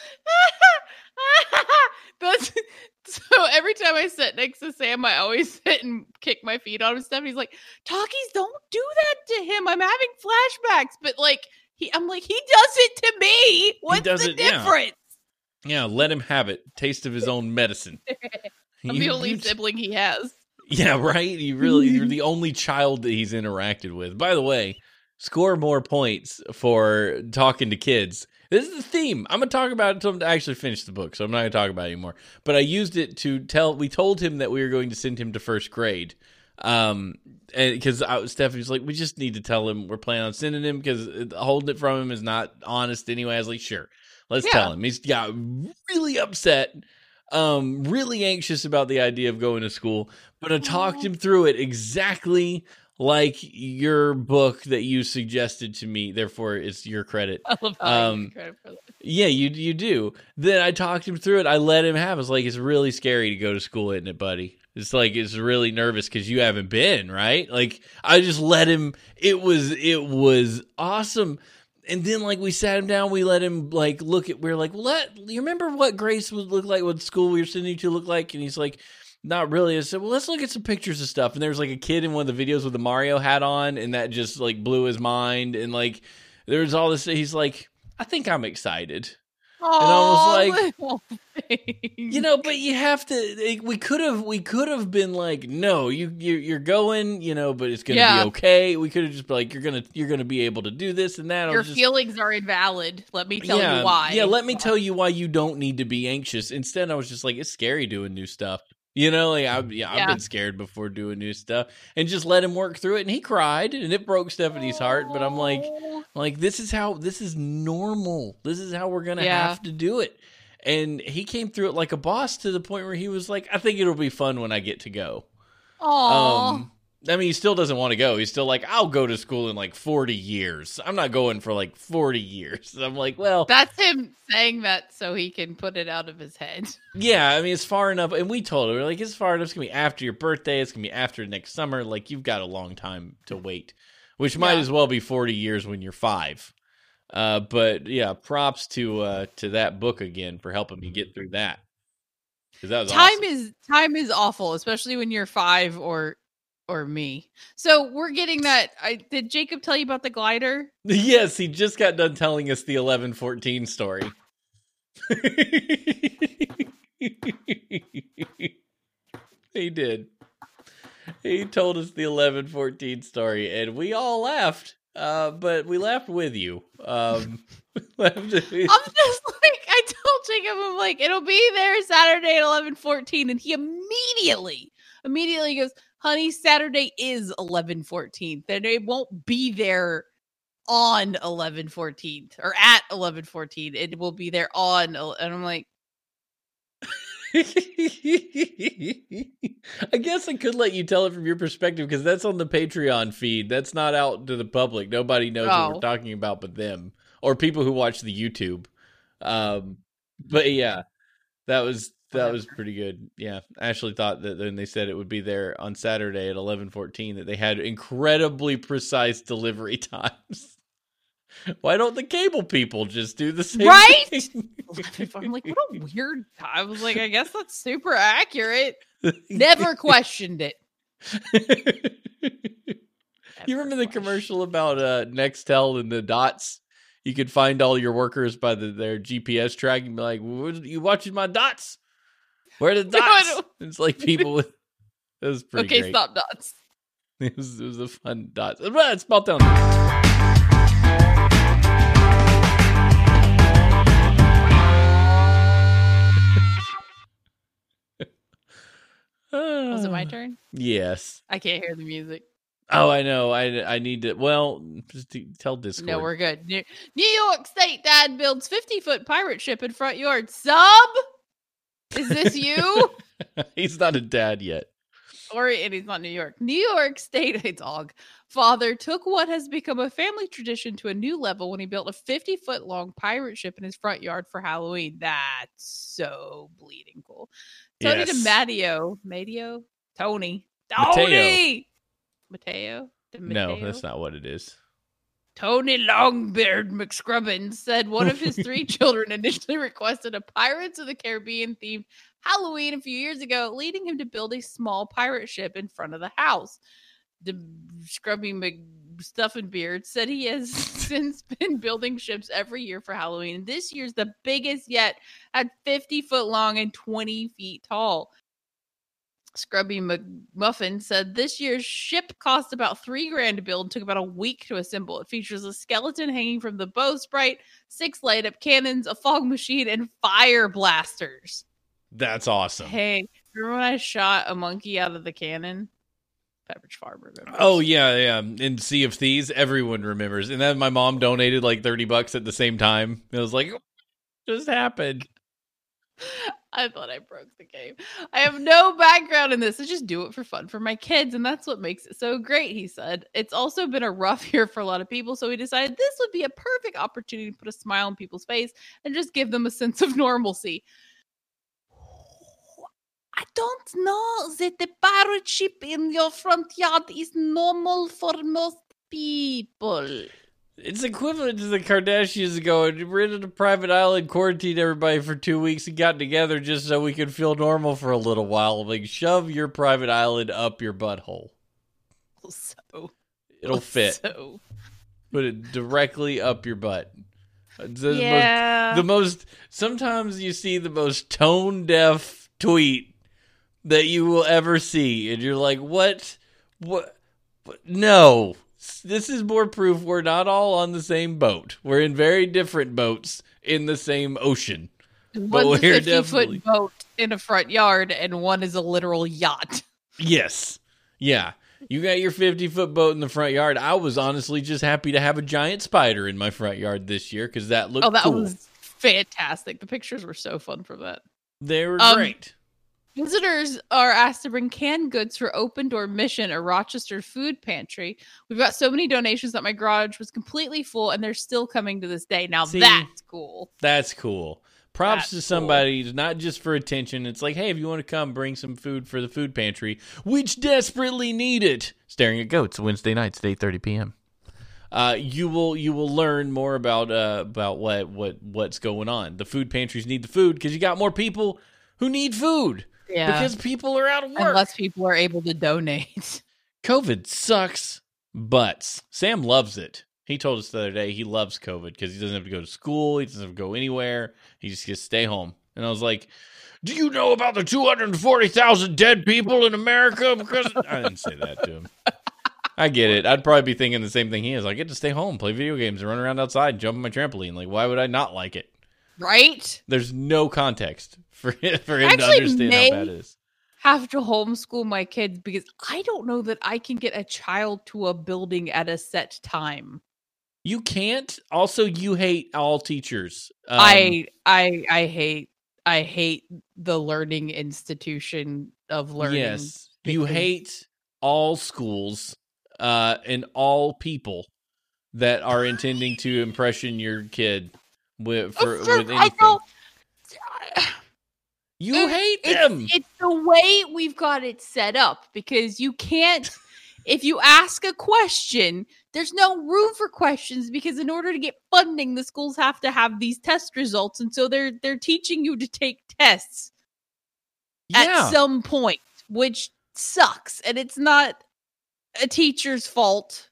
That's <laughs> so. Every time I sit next to Sam, I always <laughs> sit and kick my feet on him stuff. He's like, "Talkies, don't do that to him. I'm having flashbacks." But like, he, I'm like, he does it to me. What's the it- yeah. difference? Yeah, let him have it. Taste of his own medicine. <laughs> I'm You- the only you- sibling he has. Yeah, right. You really you're the only child that he's interacted with. By the way, score more points for talking to kids. This is the theme. I'm gonna talk about it until I actually finish the book, so I'm not gonna talk about it anymore. But I used it to tell. We told him that we were going to send him to first grade, um, and because Stephanie's like, we just need to tell him we're planning on sending him because holding it from him is not honest anyway. I was like, sure, let's Yeah. tell him. He's got really upset, um, really anxious about the idea of going to school but I talked him through it exactly like your book that you suggested to me. Therefore, it's your credit. <laughs> I love how Um, you credit for that. Yeah, you you do. Then I talked him through it. I let him have. it. It's like it's really scary to go to school, isn't it, buddy? It's like it's really nervous because you haven't been right. Like I just let him. It was it was awesome. And then like we sat him down, we let him like look at. We are like, well, let you remember what Grace would look like, what school we were sending you to look like, and he's like. Not really. I said, well, let's look at some pictures of stuff. And there was like a kid in one of the videos with the Mario hat on, and that just like blew his mind. And like, there was all this. He's like, I think I'm excited. And i was like, you know, but you have to. We could have, we could have been like, no, you, you you're going, you know, but it's gonna Yeah. be okay. We could have just been like, you're gonna, you're gonna be able to do this and that. Your just, feelings are invalid. Let me tell yeah, you why. Yeah, let me tell you why you don't need to be anxious. Instead, I was just like, it's scary doing new stuff. You know, like I, yeah, I've Yeah. been scared before doing new stuff, and just let him work through it. And he cried, and it broke Stephanie's heart. But I'm like, Oh. like this is how this is normal. This is how we're gonna Yeah. have to do it. And he came through it like a boss to the point where he was like, I think it'll be fun when I get to go. Aw. Um, I mean, he still doesn't want to go. He's still like, I'll go to school in like 40 years. I'm not going for like 40 years. <laughs> I'm like, well, That's him saying that so he can put it out of his head. <laughs> yeah, I mean, it's far enough. And we told her, like, it's far enough. It's going to be after your birthday. It's going to be after next summer. Like, you've got a long time to wait, which might Yeah. as well be 40 years when you're five. Uh, but yeah, props to uh to that book again for helping me get through that. That was time awesome. is time is awful, especially when you're five or or me. So we're getting that. I did Jacob tell you about the glider? <laughs> Yes, he just got done telling us the eleven fourteen story. <laughs> he did. He told us the eleven fourteen story, and we all laughed. Uh, but we laughed with you. Um, <laughs> laughed- I'm just like I told Jacob, I'm like, it'll be there Saturday at eleven fourteen, and he immediately, immediately goes, "Honey, Saturday is eleven fourteen. and it won't be there on eleven fourteen or at eleven fourteen. It will be there on." And I'm like, <laughs> I guess I could let you tell it from your perspective because that's on the Patreon feed. That's not out to the public. Nobody knows what Oh. we're talking about but them or people who watch the YouTube. Um, but yeah, that was that was pretty good. Yeah, Ashley thought that when they said it would be there on Saturday at eleven fourteen that they had incredibly precise delivery <laughs> times. Why don't the cable people just do the same? Right? <laughs> I'm like, what a <laughs> weird. I was like, I guess that's super accurate. Never questioned it. you remember the commercial about uh Nextel and the dots? You could find all your workers by the, their GPS tracking. Be like, "What- "You watching my dots? Where are the <laughs> dots?" it's like people with. It was pretty okay, great. stop dots. <laughs> It was it was a fun dots. Ah, It's news. <laughs> Was it my <sighs> turn? Yes. I can't hear the music. Oh, I know. I I need to. Well, just to tell Discord. No, we're good. New, New York State dad builds 50 foot pirate ship in front yard. Sub? Is this you? <laughs> He's not a dad yet. or and he's not New York. New York State <laughs> a dog father took what has become a family tradition to a new level when he built a 50 foot long pirate ship in his front yard for Halloween. That's so bleeding cool. Tony Yes. DiMatteo, Matteo, Tony, Mateo. Tony, Mateo. No, that's not what it is. Tony Longbeard McScrubbins said one of his <laughs> three children initially requested a Pirates of the Caribbean themed Halloween a few years ago, leading him to build a small pirate ship in front of the house. The Scrubby McStuffenbeard said he has <laughs> since been building ships every year for Halloween. This year's the biggest yet at 50 foot long and 20 feet tall. Scrubby McMuffin said this year's ship cost about three grand to build and took about a week to assemble. It features a skeleton hanging from the bowsprit, six light up cannons, a fog machine, and fire blasters. That's awesome. Hey, remember when I shot a monkey out of the cannon? Pepperidge Farm remembers. Oh yeah, yeah. In Sea of Thieves, everyone remembers. And then my mom donated like thirty bucks at the same time. It was like, oh, just happened. <laughs> I thought I broke the game. I have no background in this. I just do it for fun for my kids, and that's what makes it so great, he said. It's also been a rough <laughs> year for a lot of people, so we decided this would be a perfect opportunity to put a smile on people's face and just give them a sense of <laughs> normalcy. I don't know that the pirate ship in your front yard is normal for most people. It's equivalent to the Kardashians going, we're in a private island, quarantined everybody for two weeks, and got together just so we could feel normal for a little while. Like, shove your private island up your butthole. So It'll fit. So Put it directly up your butt. The yeah. most, the most sometimes you see the most tone deaf tweet that you will ever see, and you're like, what, what, what? No, this is more proof we're not all on the same boat. We're in very different boats in the same ocean. One's a we're 50 definitely- foot boat in a front yard, and one is a literal yacht. Yes. Yeah. You got your 50 foot boat in the front yard. I was honestly just happy to have a giant spider in my front yard this year because that looked Oh, that cool. was fantastic. The pictures were so fun from that. they were Um, great. Visitors are asked to bring canned goods for Open Door Mission, a Rochester food pantry. We've got so many donations that my garage was completely full, and they're still coming to this day. Now See? that's cool. That's cool. Props That's to cool. somebody, not just for attention. It's like, hey, if you want to come, bring some food for the food pantry, which desperately need it. Staring at goats Wednesday nights, at eight thirty p.m. Uh, you will you will learn more about uh, about what what what's going on. The food pantries need the food because you got more people who need food Yeah, because people are out of work. unless people are able to donate. <laughs> COVID sucks butts. Sam loves it. He told us the other day he loves COVID because he doesn't have to go to school. He doesn't have to go anywhere. He just gets to stay home. And I was like, Do you know about the 240,000 dead people in America? Because I didn't say that to him. I get it. I'd probably be thinking the same thing he is. I get to stay home, play video games, and run around outside jump on my trampoline. Like, why would I not like it? Right? There's no context for, <laughs> for him to understand how bad it is. Have to homeschool my kids because I don't know that I can get a child to a building at a set time. You can't. Also, you hate all teachers. Um, I I I hate I hate the learning institution of learning. Yes, you hate all schools uh, and all people that are intending to impression your kid with for It's with I anything. <sighs> You it- hate it's, them. It's the way we've got it set up because you can't. if you ask a question, there's no room for questions because in order to get funding, the schools have to have these test results, and so they're they're teaching you to take tests yeah, at some point, which sucks, and it's not a teacher's fault.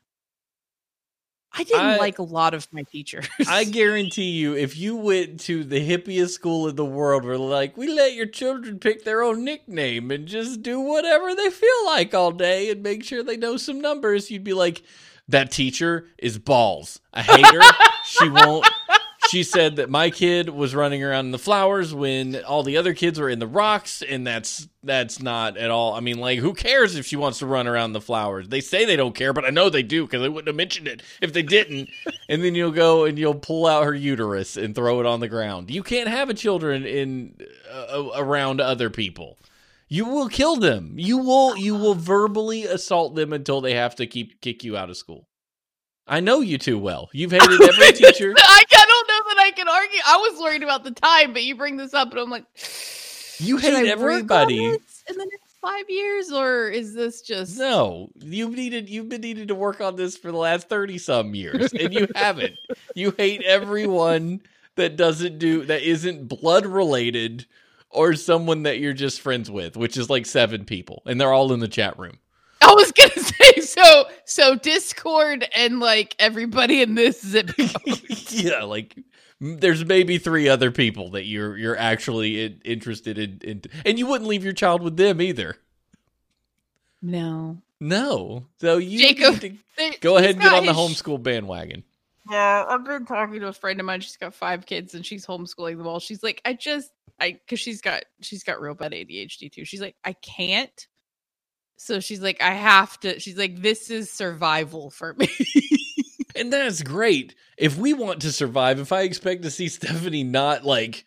I didn't I- like a lot of my teachers. I <laughs> guarantee you, if you went to the hippiest school in the world, where like we let your children pick their own nickname and just do whatever they feel like all day and make sure they know some numbers, you'd be like, that teacher is balls. I hate her. she won't. She said that my kid was running around in the flowers when all the other kids were in the rocks, and that's that's not at all. I mean, like, who cares if she wants to run around the flowers? They say they don't care, but I know they do because they wouldn't have mentioned it if they didn't. <laughs> and then you'll go and you'll pull out her uterus and throw it on the ground. You can't have a children in uh, around other people. You will kill them. You will you will verbally assault them until they have to keep kick you out of school. I know you too well. You've hated every <laughs> teacher. I, I don't know that I can argue. I was worried about the time, but you bring this up, and I'm like, You hate everybody. in the next five years, or is this just No, you've needed you've been needing to work on this for the last thirty some years, and you haven't. You hate everyone that doesn't do that isn't blood related or someone that you're just friends with, which is like seven people, and they're all in the chat room. I was gonna <laughs> say so. So Discord and like everybody in this zip. code. <laughs> yeah, like there's maybe three other people that you're you're actually in, interested in, in, and you wouldn't leave your child with them either. no, No, so you Jacob, need to There- go ahead and get on the his- homeschool bandwagon. Yeah, I've been talking to a friend of mine. She's got five kids and she's homeschooling them all. She's like, I just, I, because she's got, she's got real bad ADHD too. She's like, I can't. So she's like, I have to. She's like, this is survival for me. <laughs> And that's great. If we want to survive, if I expect to see <laughs> Stephanie not like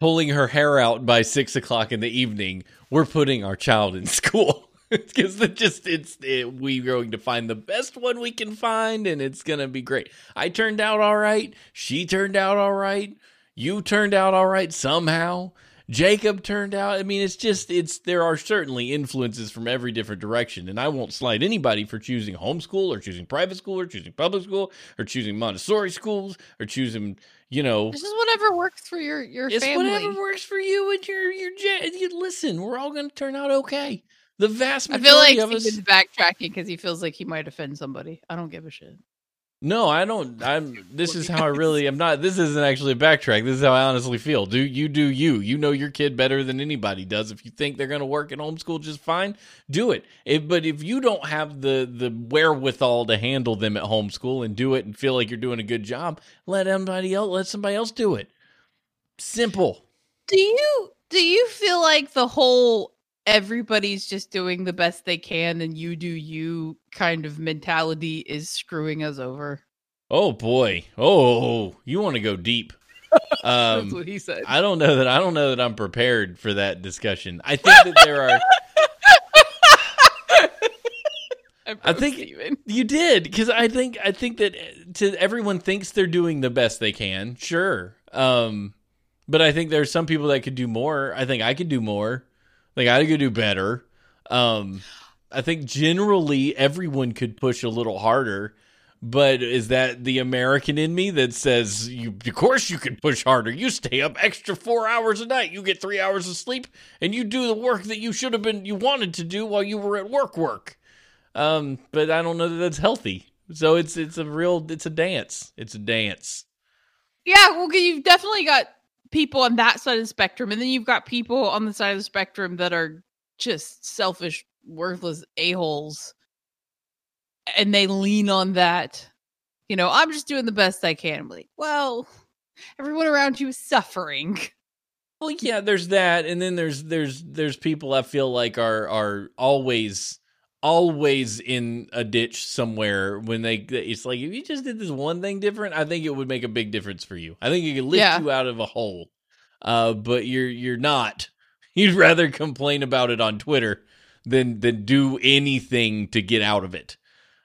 pulling her hair out by six o'clock in the evening, we're putting our child in <laughs> school. <laughs> Because it just it's it, we're going to find the best one we can find, and it's gonna be great. I turned out all right. She turned out all right. You turned out all right somehow. Jacob turned out. I mean, it's just it's there are certainly influences from every different direction, and I won't slight anybody for choosing homeschool or choosing private school or choosing public school or choosing Montessori schools or choosing you know this is whatever works for your your it's family. whatever works for you and your your you listen. We're all going to turn out okay. The vast I feel like majority of us. Steven's backtracking because he feels like he might offend somebody. I don't give a shit. No, I don't. I'm. This is how I really. I'm not. This isn't actually a backtrack. This is how I honestly feel. Do you do you? You know your kid better than anybody does. If you think they're going to work at homeschool just fine, do it. If, but if you don't have the the wherewithal to handle them at homeschool and do it and feel like you're doing a good job, let somebody else. Let somebody else do it. Simple. Do you do you feel like the whole everybody's just doing the best they can and you do you kind of mentality is screwing us over? Oh boy. Oh, you want to go deep. <laughs> That's Um, what he said. I don't know that I don't know that I'm prepared for that discussion. I think that there are <laughs> I think- Steven. you did because I think I think that uh, to everyone thinks they're doing the best they can. Sure. Um but I think there's some people that could do more. I think I could do more. Like I could do better. Um I think generally everyone could push a little harder. But is that the American in me that says you of course you can push harder. You stay up extra 4 hours a night. You get 3 hours of sleep and you do the work that you should have been you wanted to do while you were at work work. Um but I don't know that that's healthy. So it's it's a real it's a dance. It's a dance. Yeah, well, you've definitely got people on that side of the spectrum, and then you've got people on the side of the spectrum that are just selfish, worthless a holes, and they lean on that. You know, I'm just doing the best I can. I'm like, well, everyone around you is suffering. Well, yeah, there's that, and then there's there's there's people I feel like are are always always in a ditch somewhere when they it's like if you just did this one thing different, I think it would make a big difference for you. I think it could lift Yeah. you out of a hole. Uh, but you're you're not. <laughs> You'd rather complain about it on Twitter than than do anything to get out of it.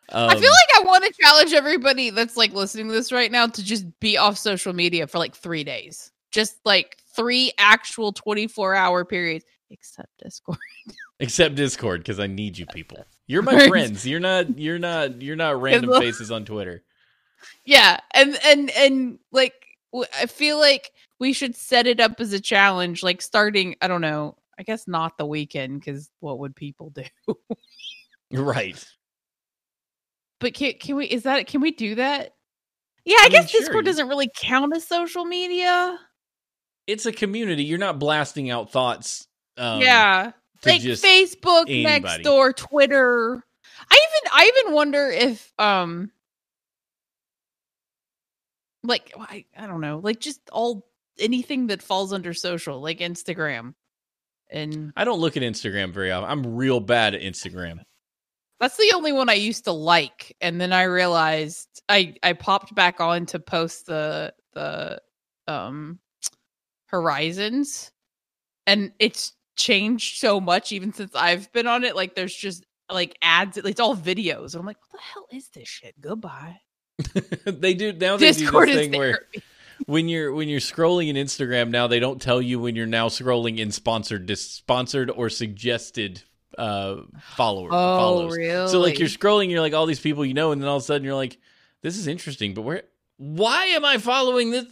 Um, I feel like I want to challenge everybody that's like listening to this right now to just be off social media for like three days. Just like three actual 24 hour periods, except Discord. <laughs> except Discord because I need you people. You're my friends. You're not. You're not. You're not random faces on Twitter. Yeah, and and and like I feel like we should set it up as a challenge, like starting. I don't know. I guess not the weekend because what would people do? Right. but can can we? Is that can we do that? Yeah, I, I mean, guess sure, Discord doesn't really count as social media. It's a community. You're not blasting out thoughts. Um, yeah, like Facebook, anybody. Nextdoor, Twitter. I even I even wonder if um like I, I don't know, like just all anything that falls under social, like Instagram. And I don't look at Instagram very often. I'm real bad at Instagram. that's the only one I used to like. And then I realized I I popped back on to post the the um horizons and it's changed so much even since I've been on it. Like there's just like ads, it's all videos. And I'm like, what the hell is this shit? Goodbye. <laughs> they do now. They Discord do is this thing where <laughs> when you're when you're scrolling in Instagram now, they don't tell you when you're now scrolling in sponsored, dis- sponsored or suggested uh follower Oh, follows. really? So like you're scrolling, you're like all these people you know, and then all of a sudden you're like, this is interesting, but where? Why am I following this?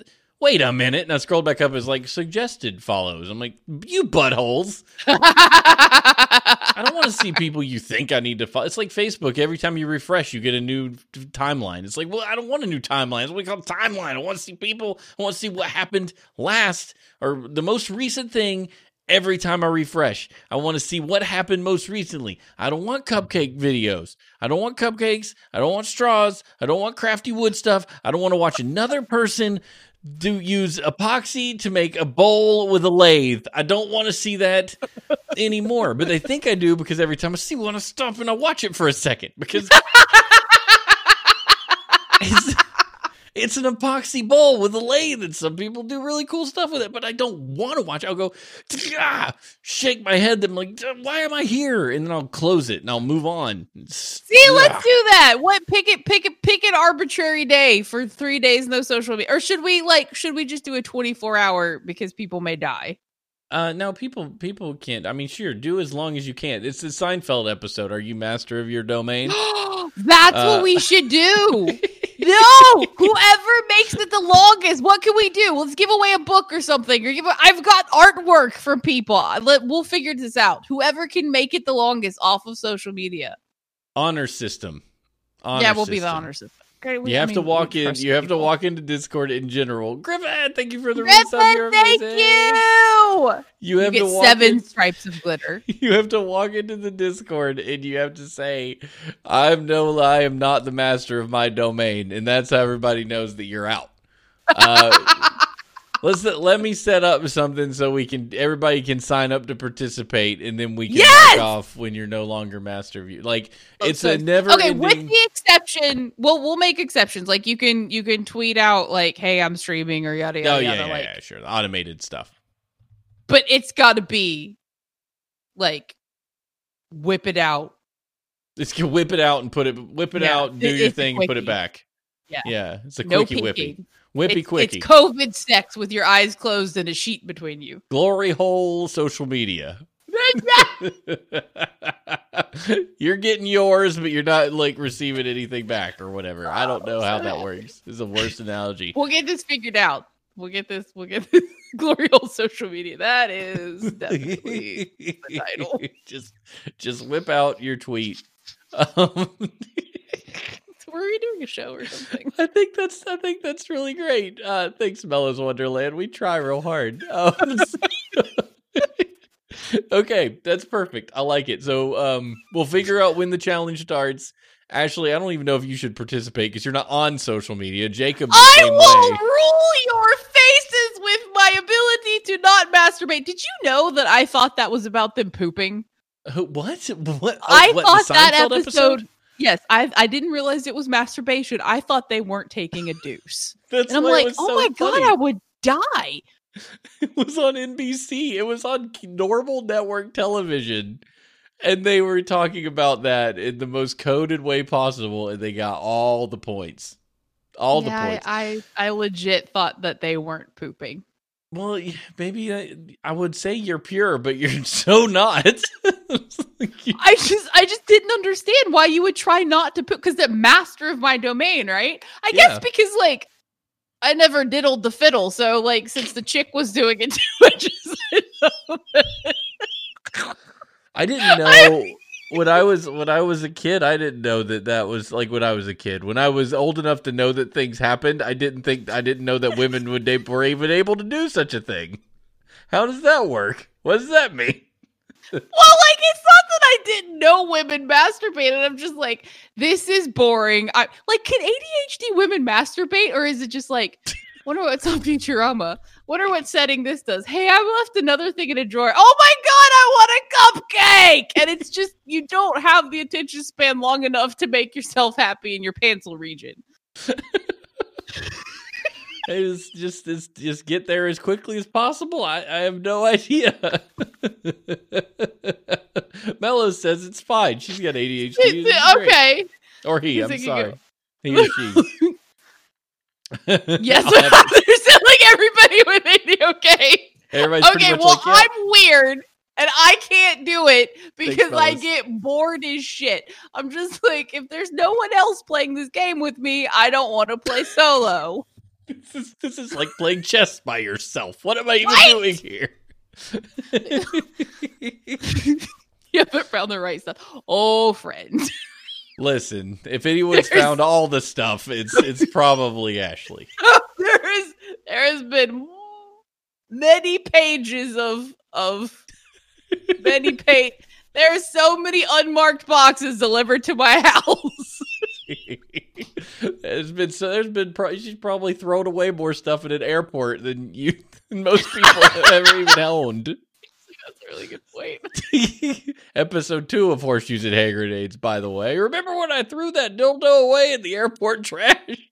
Wait a minute. And I scrolled back up as like suggested follows. I'm like, you buttholes. I don't want to see people you think I need to follow. It's like Facebook. Every time you refresh, you get a new timeline. It's like, well, I don't want a new timeline. It's what we call timeline. I want to see people. I want to see what happened last or the most recent thing. Every time I refresh, I want to see what happened most recently. I don't want cupcake videos. I don't want cupcakes. I don't want straws. I don't want crafty wood stuff. I don't want to watch another person do use epoxy to make a bowl with a lathe. I don't want to see that anymore. But they think I do because every time I see one, I stop and I watch it for a second because <laughs> it's, an epoxy bowl with a lathe, and some people do really cool stuff with it. But I don't want to watch. I'll go, ah, shake my head. I'm like, why am I here? And then I'll close it and I'll move on. See, let's do that. What pick it, pick it, pick an arbitrary day for three days, no social media. Or should we like should we just do a 24 hour because people may die? Uh, no, people people can't. I mean, sure, do as long as you can. It's the Seinfeld episode. Are you master of your domain? <gasps> That's Uh, what we should do. <laughs> no, whoever makes it the longest, what can we do? Let's give away a book or something. Or give. A, I've got artwork from people. Let, we'll figure this out. Whoever can make it the longest off of social media. honor system. Honor yeah, we'll be the honor system. Honor system. You have to walk in. You have to walk into Discord in general. Griffin, thank you for the Griffin, resub. Thank you. You You have get to walk seven in- stripes of glitter. <laughs> You have to walk into the Discord and you have to say, "I'm no, I am not the master of my domain," and that's how everybody knows that you're out. Uh, let's let me set up something so we can everybody can sign up to participate, and then we can Yes! off when you're no longer master of you. Like it's a never okay, ending. with the exception, well, we'll make exceptions. Like you can you can tweet out like, "Hey, I'm streaming" or yada yada oh yeah, yada. yeah, like, yeah, sure, the automated stuff. but it's got to be like whip it out. It's can whip it out and put it, whip it Yeah, out, do your thing, put it back. Yeah. yeah, it's a No quickie whippy, peeking. Whippy it's, quickie. It's COVID sex with your eyes closed and a sheet between you. glory hole social media. <laughs> you're getting yours, but you're not like receiving anything back or whatever. I don't know how that works. Is the worst analogy. We'll get this figured out. We'll get this. We'll get this <laughs> glory hole social media. That is definitely the title. <laughs> just, just whip out your tweet. Um, Were we doing a show or something? <laughs> I think that's, I think that's really great. Uh, thanks, Mellows Wonderland. We try real hard. <laughs> Um, <laughs> okay, that's perfect. I like it. So um, we'll figure out when the challenge starts. Ashley, I don't even know if you should participate because you're not on social media. Jacob, I will way. rule your faces with my ability to not masturbate. Did you know that I thought that was about them pooping? Who- What? What? Oh, I what, thought the that Seinfeld episode, Yes, I I didn't realize it was masturbation. I thought they weren't taking a deuce, <laughs> That's and I'm like, oh so my funny. god, I would die. <laughs> It was on NBC. It was on normal network television. And they were talking about that in the most coded way possible, and they got all the points. All Yeah, the points. I, I I legit thought that they weren't pooping. well, maybe I, I would say you're pure, but you're <laughs> so not. I just I just didn't understand why you would try not to put because the master of my domain, right? I Yeah. guess because like I never diddled the fiddle, so like since the chick was doing it <laughs> too, I just <laughs> I didn't know when I was when I was a kid. I didn't know that that was like when I was a kid. When I was old enough to know that things happened, I didn't think I didn't know that women would they were even able to do such a thing. How does that work? What does that mean? Well, like it's not that I didn't know women masturbated. I'm just like, this is boring. I like, can ADHD women masturbate, or is it just like, wonder what's <laughs> on Futurama? Wonder what setting this does. Hey, I left another thing in a drawer. Oh my god, I want a cupcake! And it's just you don't have the attention span long enough to make yourself happy in your pencil region. <laughs> <laughs> It's just it's, just get there as quickly as possible. I, I have no <laughs> idea. Mello says it's fine. She's got ADHD. It's great. okay. Or he, He's I'm sorry. He or she. <laughs> Yes, I'll have it. there's like everybody with AD okay. Everybody's okay, well, like, yeah. I'm weird and I can't do it because I get bored as shit. I'm just like, if there's no one else playing this game with me, I don't want to play solo. <laughs> This is, this is like playing chess by yourself. What am I even Right? doing here? <laughs> you haven't found the right stuff. Oh, friend. <laughs> Listen, if anyone's There's- found all the stuff, it's it's probably Ashley. there is there has been many pages of of many page there's so many unmarked boxes delivered to my house. There's been so there's been pro- she's probably thrown away more stuff at an airport than you than most people have ever even owned. That's a really good point. <laughs> Episode two of horseshoes and hand grenades, by the way. Remember when I threw that dildo away in the airport trash?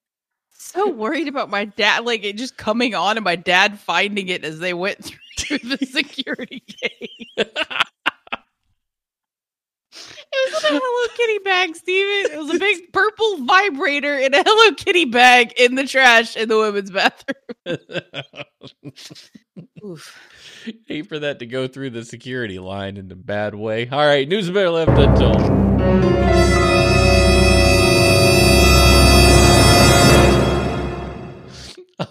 so worried about my dad, like it just coming on and my dad finding it as they went <laughs> through the security gate. <laughs> It was in a Hello Kitty bag, Steven. It was a big purple vibrator in a Hello Kitty bag in the trash in the women's bathroom. <laughs> Oof. Hate for that to go through the security line in a bad way. All right, news better left untold.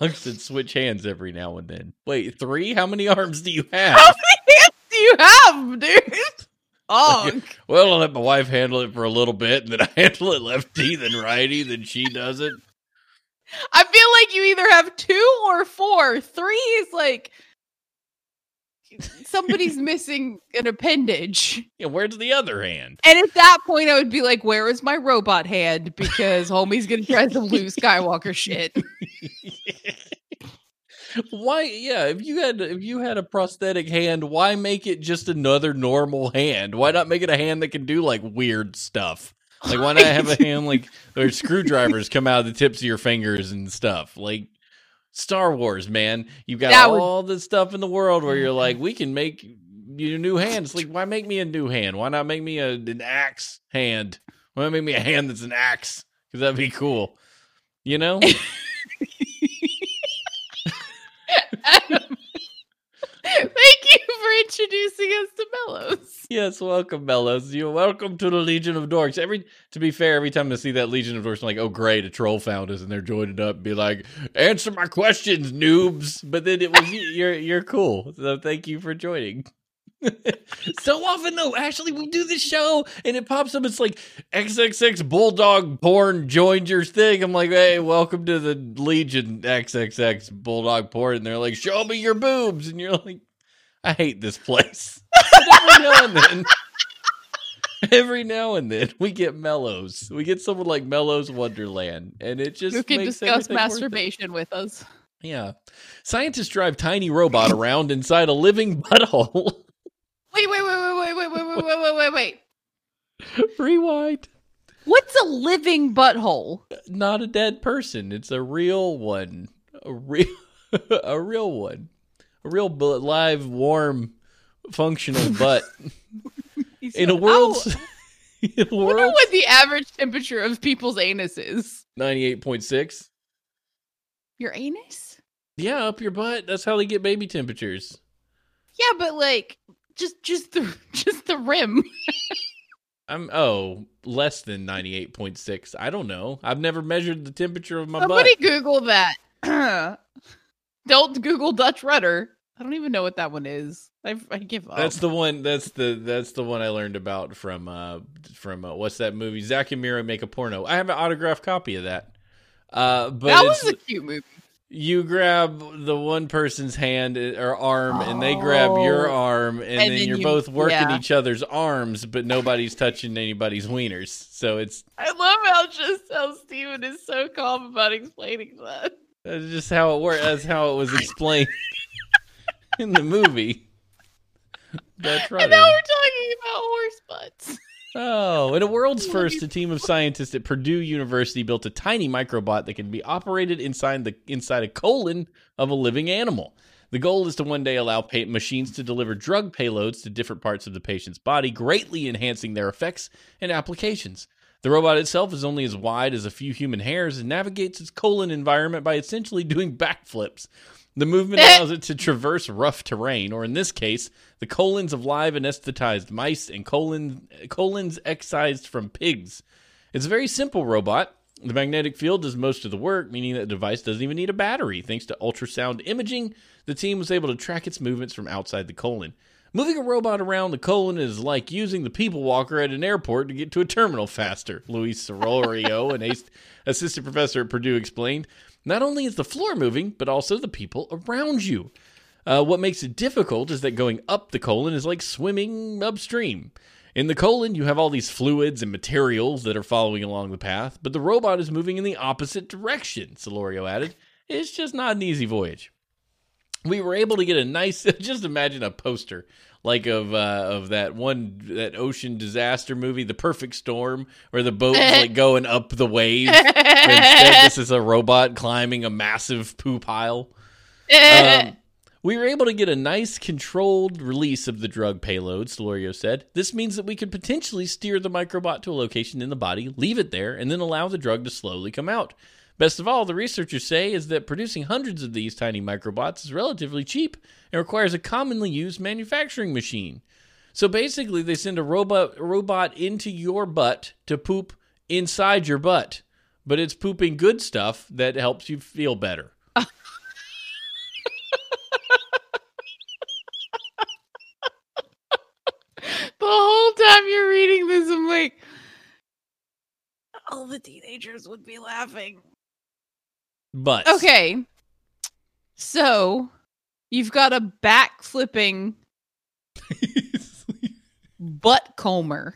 Ugg said switch hands every now and then. Wait, three? How many arms do you have? How many hands do you have, dude? Oh, Unk. Well, I'll let my wife handle it for a little bit, and then <laughs> I handle it lefty, then righty, then she does it. I feel like you either have two or four. Three is like somebody's <laughs> missing an appendage. Yeah, where's the other hand? And at that point, I would be like, "Where is my robot hand?" Because homie's gonna try some <laughs> Luke Skywalker shit. Why? Yeah, if you had if you had a prosthetic hand, why make it just another normal hand? Why not make it a hand that can do like weird stuff? Like, why not have a hand like <laughs> where screwdrivers come out of the tips of your fingers and stuff? Like Star Wars, man, you've got That would- all the stuff in the world where you're like, <laughs> we can make you new hands. Like, why make me a new hand? Why not make me a, an axe hand? Why not make me a hand that's an axe? Because that'd be cool. You know? <laughs> Thank you for introducing us to Mellows. yes, welcome, Bellows. You're welcome to the Legion of Dorks. Every to be fair, every time I see that Legion of Dorks, I'm like, oh great, a troll found us, and they're joining up, and be like, answer my questions, noobs. But then it was <laughs> you're you're cool, so thank you for joining. <laughs> so often though, actually, we do this show and it pops up. It's like XXX Bulldog porn joined your thing. I'm like, hey, welcome to the Legion XXX Bulldog porn. And they're like, show me your boobs, and you're like, I hate this place. <laughs> Every now and then, every now and then, we get mellows. We get someone like Mellows Wonderland, and it just Who can discuss everything worth it. masturbation with us? Yeah, scientists drive tiny robot around inside a living <laughs> butthole. Wait, wait, wait, wait, wait, wait, wait, wait, wait, wait, wait, wait. Rewind. What's a living butthole? Not a dead person. It's a real one. A real, a real one. A real bu- live, warm, functional butt. In a world, in a I wonder what the average temperature of people's anus is. ninety-eight point six. Your anus? Yeah, up your butt. That's how they get baby temperatures. Yeah, but like just just the <laughs> just the rim. I'm oh less than ninety eight point six. I don't know. I've never measured the temperature of my body. Somebody butt. Google that. <clears throat> Don't Google Dutch rudder. I don't even know what that one is. I, I give up. That's the one. That's the that's the one I learned about from uh from uh, what's that movie? Zack and Miri make a porno. I have an autographed copy of that. Uh, but that was a cute movie. You grab the one person's hand uh, or arm, and they grab your Oh. arm, and, And then, then you're you- both working yeah. each other's arms, but nobody's touching anybody's wieners. So it's I love how just how Steven is so calm about explaining that. That's just how it worked. That's how it was explained <laughs> in the movie. That's right. And now we're talking about horse butts. Oh, in a world's first, a team of scientists at Purdue University built a tiny microbot that can be operated inside the inside a colon of a living animal. The goal is to one day allow pa- machines to deliver drug payloads to different parts of the patient's body, greatly enhancing their effects and applications. The robot itself is only as wide as a few human hairs and navigates its colon environment by essentially doing backflips. The movement allows it to <laughs> traverse rough terrain, or in this case, the colons of live anesthetized mice and colon, colons excised from pigs. It's a very simple robot. The magnetic field does most of the work, meaning that the device doesn't even need a battery. Thanks to ultrasound imaging, the team was able to track its movements from outside the colon. Moving a robot around the colon is like using the people walker at an airport to get to a terminal faster, Luis Solorio, an assistant professor at Purdue, explained. Not only is the floor moving, but also the people around you. Uh, what makes it difficult is that going up the colon is like swimming upstream. In the colon, you have all these fluids and materials that are following along the path, but the robot is moving in the opposite direction, Solorio added. It's just not an easy voyage. We were able to get a nice, <laughs> just imagine a poster like of uh, of that one that ocean disaster movie, The Perfect Storm, where the boat is <laughs> like going up the waves. Instead, this is a robot climbing a massive poo pile. Um, <laughs> we were able to get a nice controlled release of the drug payload, Solorio said. This means that we could potentially steer the microbot to a location in the body, leave it there, and then allow the drug to slowly come out. Best of all, the researchers say is that producing hundreds of these tiny microbots is relatively cheap and requires a commonly used manufacturing machine. So basically, they send a robot robot into your butt to poop inside your butt, but it's pooping good stuff that helps you feel better. the whole time you're reading this, I'm like, all the teenagers would be laughing. But Okay. So you've got a back flipping <laughs> butt comber,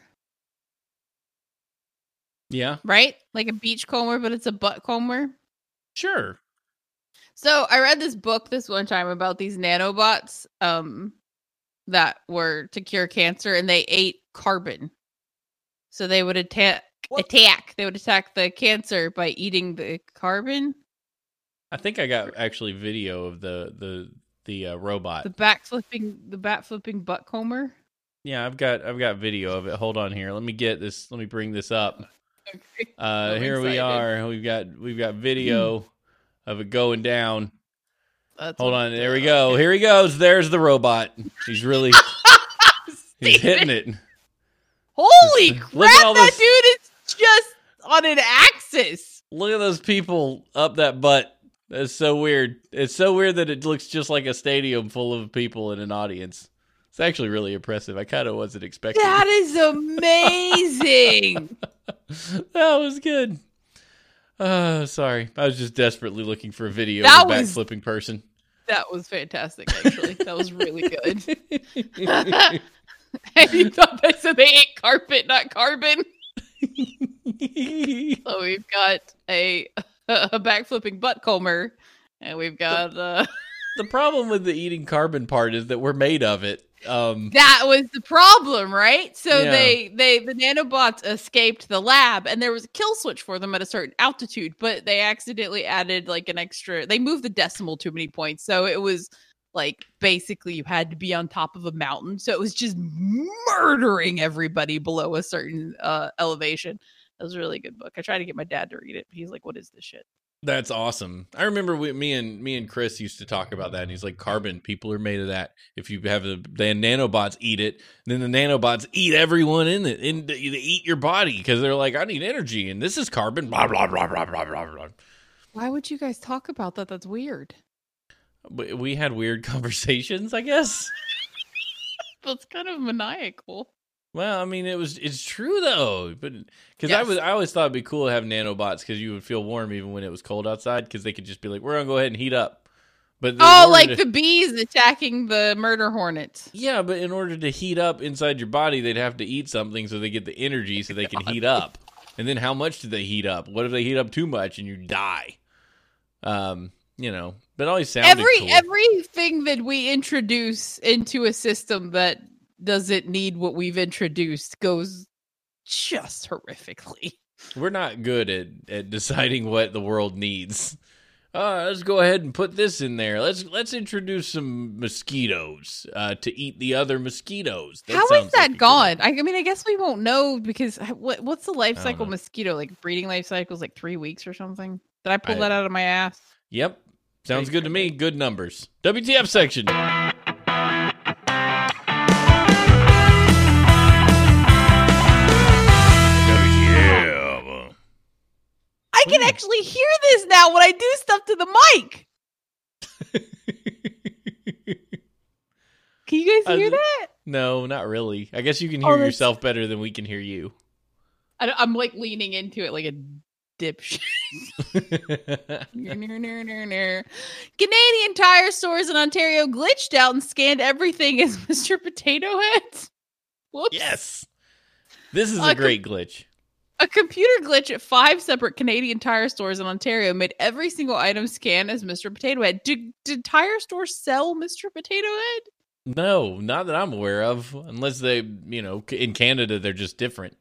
yeah, right? Like a beach comber, but it's a butt comber. sure. So I read this book this one time about these nanobots um that were to cure cancer and they ate carbon. So they would attack What? attack. They would attack the cancer by eating the carbon. I think I got actually video of the the the uh, robot. The back flipping the bat flipping butt comber. yeah, I've got I've got video of it. Hold on here. Let me get this. Let me bring this up. Okay. Uh, here we are. We've got we've got video <clears throat> of it going down. That's Hold on. There we go. Here he goes. There's the robot. He's really <laughs> he's hitting it. Holy Look crap, that this- dude is just on an axis. Look at those people up that butt. That's so weird. It's so weird that it looks just like a stadium full of people in an audience. It's actually really impressive. I kind of wasn't expecting. That is amazing. <laughs> that was good. Uh, sorry. I was just desperately looking for a video That of a was- backflipping person. that was fantastic, actually. That was really good. and <laughs> <laughs> you thought they said they ate carpet, not carbon. So we've got a <laughs> a backflipping butt comber, and we've got uh <laughs> the problem with the eating carbon part is that we're made of it. Um, that was the problem, right? So Yeah. they they the nanobots escaped the lab, and there was a kill switch for them at a certain altitude, but they accidentally added like an extra. They moved the decimal too many points, so it was like basically you had to be on top of a mountain, so it was just murdering everybody below a certain uh elevation. That was a really good book. I tried to get my dad to read it. But he's like, "What is this shit?" That's awesome. I remember we, me and me and Chris used to talk about that. And he's like, carbon. People are made of that. If you have the, the nanobots eat it, then the nanobots eat everyone in it. And they eat your body because they're like, I need energy, and this is carbon. Blah blah blah blah blah blah blah. Why would you guys talk about that? That's weird. We we had weird <laughs> conversations, I guess. <laughs> That's kind of maniacal. Well, I mean, it was it's true though, but because I was I always thought it'd be cool to have nanobots because you would feel warm even when it was cold outside because they could just be like, we're gonna go ahead and heat up. But Oh, like to- the bees attacking the murder hornets. Yeah, but in order to heat up inside your body, they'd have to eat something so they get the energy so they can <laughs> heat up. And then how much do they heat up? What if they heat up too much and you die? Um, you know, but it always sounded Every cool. everything that we introduce into a system that doesn't need what we've introduced goes just horrifically. We're not good at, at deciding what the world needs. Uh, let's go ahead and put this in there. Let's let's introduce some mosquitoes uh, to eat the other mosquitoes. That How sounds is like that gone? I, I mean, I guess we won't know because what what's the life cycle mosquito like? Breeding life cycle is like three weeks or something. Did I pull I- that out of my ass? Yep, sounds good to me. Good numbers. WTF section. I can actually hear this now when I do stuff to the mic. <laughs> Can you guys hear that? No, not really. I guess you can Oh, hear that's- yourself better than we can hear you. I, I'm like leaning into it like a dipshit. <laughs> <laughs> Canadian tire stores in Ontario glitched out and scanned everything as Mr. Potato Head. Whoops. yes. This is Uh, a com- great glitch. A computer glitch at five separate Canadian tire stores in Ontario made every single item scan as Mr. Potato Head. Did, did tire stores sell Mr. Potato Head? No, not that I'm aware of. Unless they, you know, in Canada they're just different.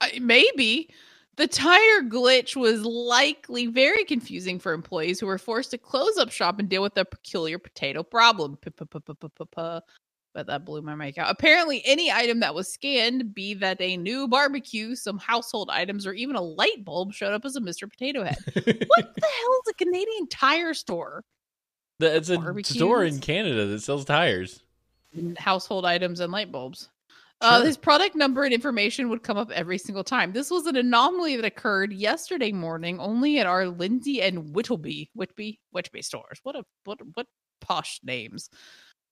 I, maybe. The tire glitch was likely very confusing for employees who were forced to close up shop and deal with a peculiar potato problem. But that blew my mic out. Apparently, any item that was scanned, be that a new barbecue, some household items, or even a light bulb, showed up as a Mr. Potato Head. What <laughs> the hell is a Canadian tire store? The- it's a store in Canada that sells tires. household items and light bulbs. Uh, his product number and information would come up every single time. This was an anomaly that occurred yesterday morning only at our Lindsay and Whittleby, Whitby, Whitby stores. What a what what posh names.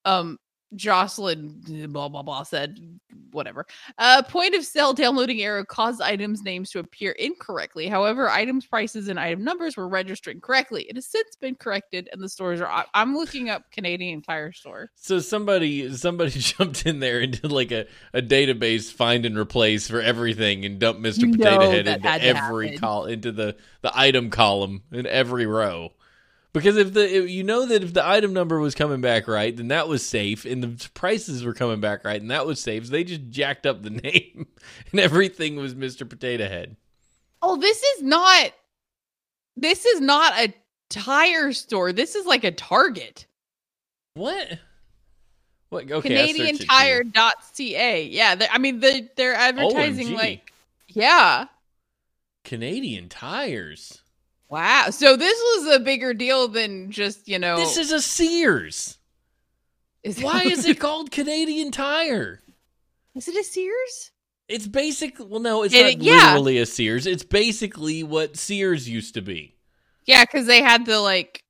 Um, Jocelyn blah blah blah said whatever. Uh, point of sale downloading error caused items names to appear incorrectly. However, items prices and item numbers were registering correctly. It has since been corrected, and the stores are. I'm looking up Canadian Tire Store. So somebody somebody <laughs> jumped in there and did like a, a database find and replace for everything and dumped Mr. Potato Head into every col into the the item column in every row. Because if the if you know that if the item number was coming back right, then that was safe, and the prices were coming back right, and that was safe. So they just jacked up the <laughs> name, and everything was Mr. Potato Head. Oh, this is not. This is not a tire store. This is like a Target. What? What? Okay, searched it too. CanadianTire.ca. Yeah, I mean they they're advertising OMG. like yeah. Canadian tires. Wow. So this was a bigger deal than just, you know This is a Sears. is Why <laughs> is it called Canadian Tire? Is it a Sears? It's basic. Well, no, it's It- not yeah. literally a Sears. It's basically what Sears used to be. Yeah, because they had the like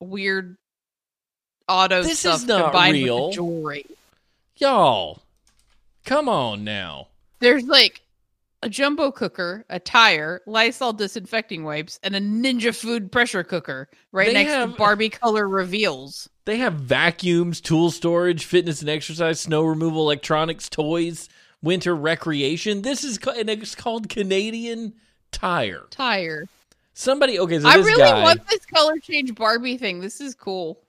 weird auto This stuff is not combined real. with jewelry. Y'all, come on now. There's like a jumbo cooker, a tire, Lysol disinfecting wipes, and a Ninja Foodi pressure cooker right They next have- to Barbie color reveals. They have vacuums, tool storage, fitness and exercise, snow removal, electronics, toys, winter recreation. This is and it's called Canadian Tire. Tire. Somebody, okay, so I really guy, want this color change Barbie thing. This is cool.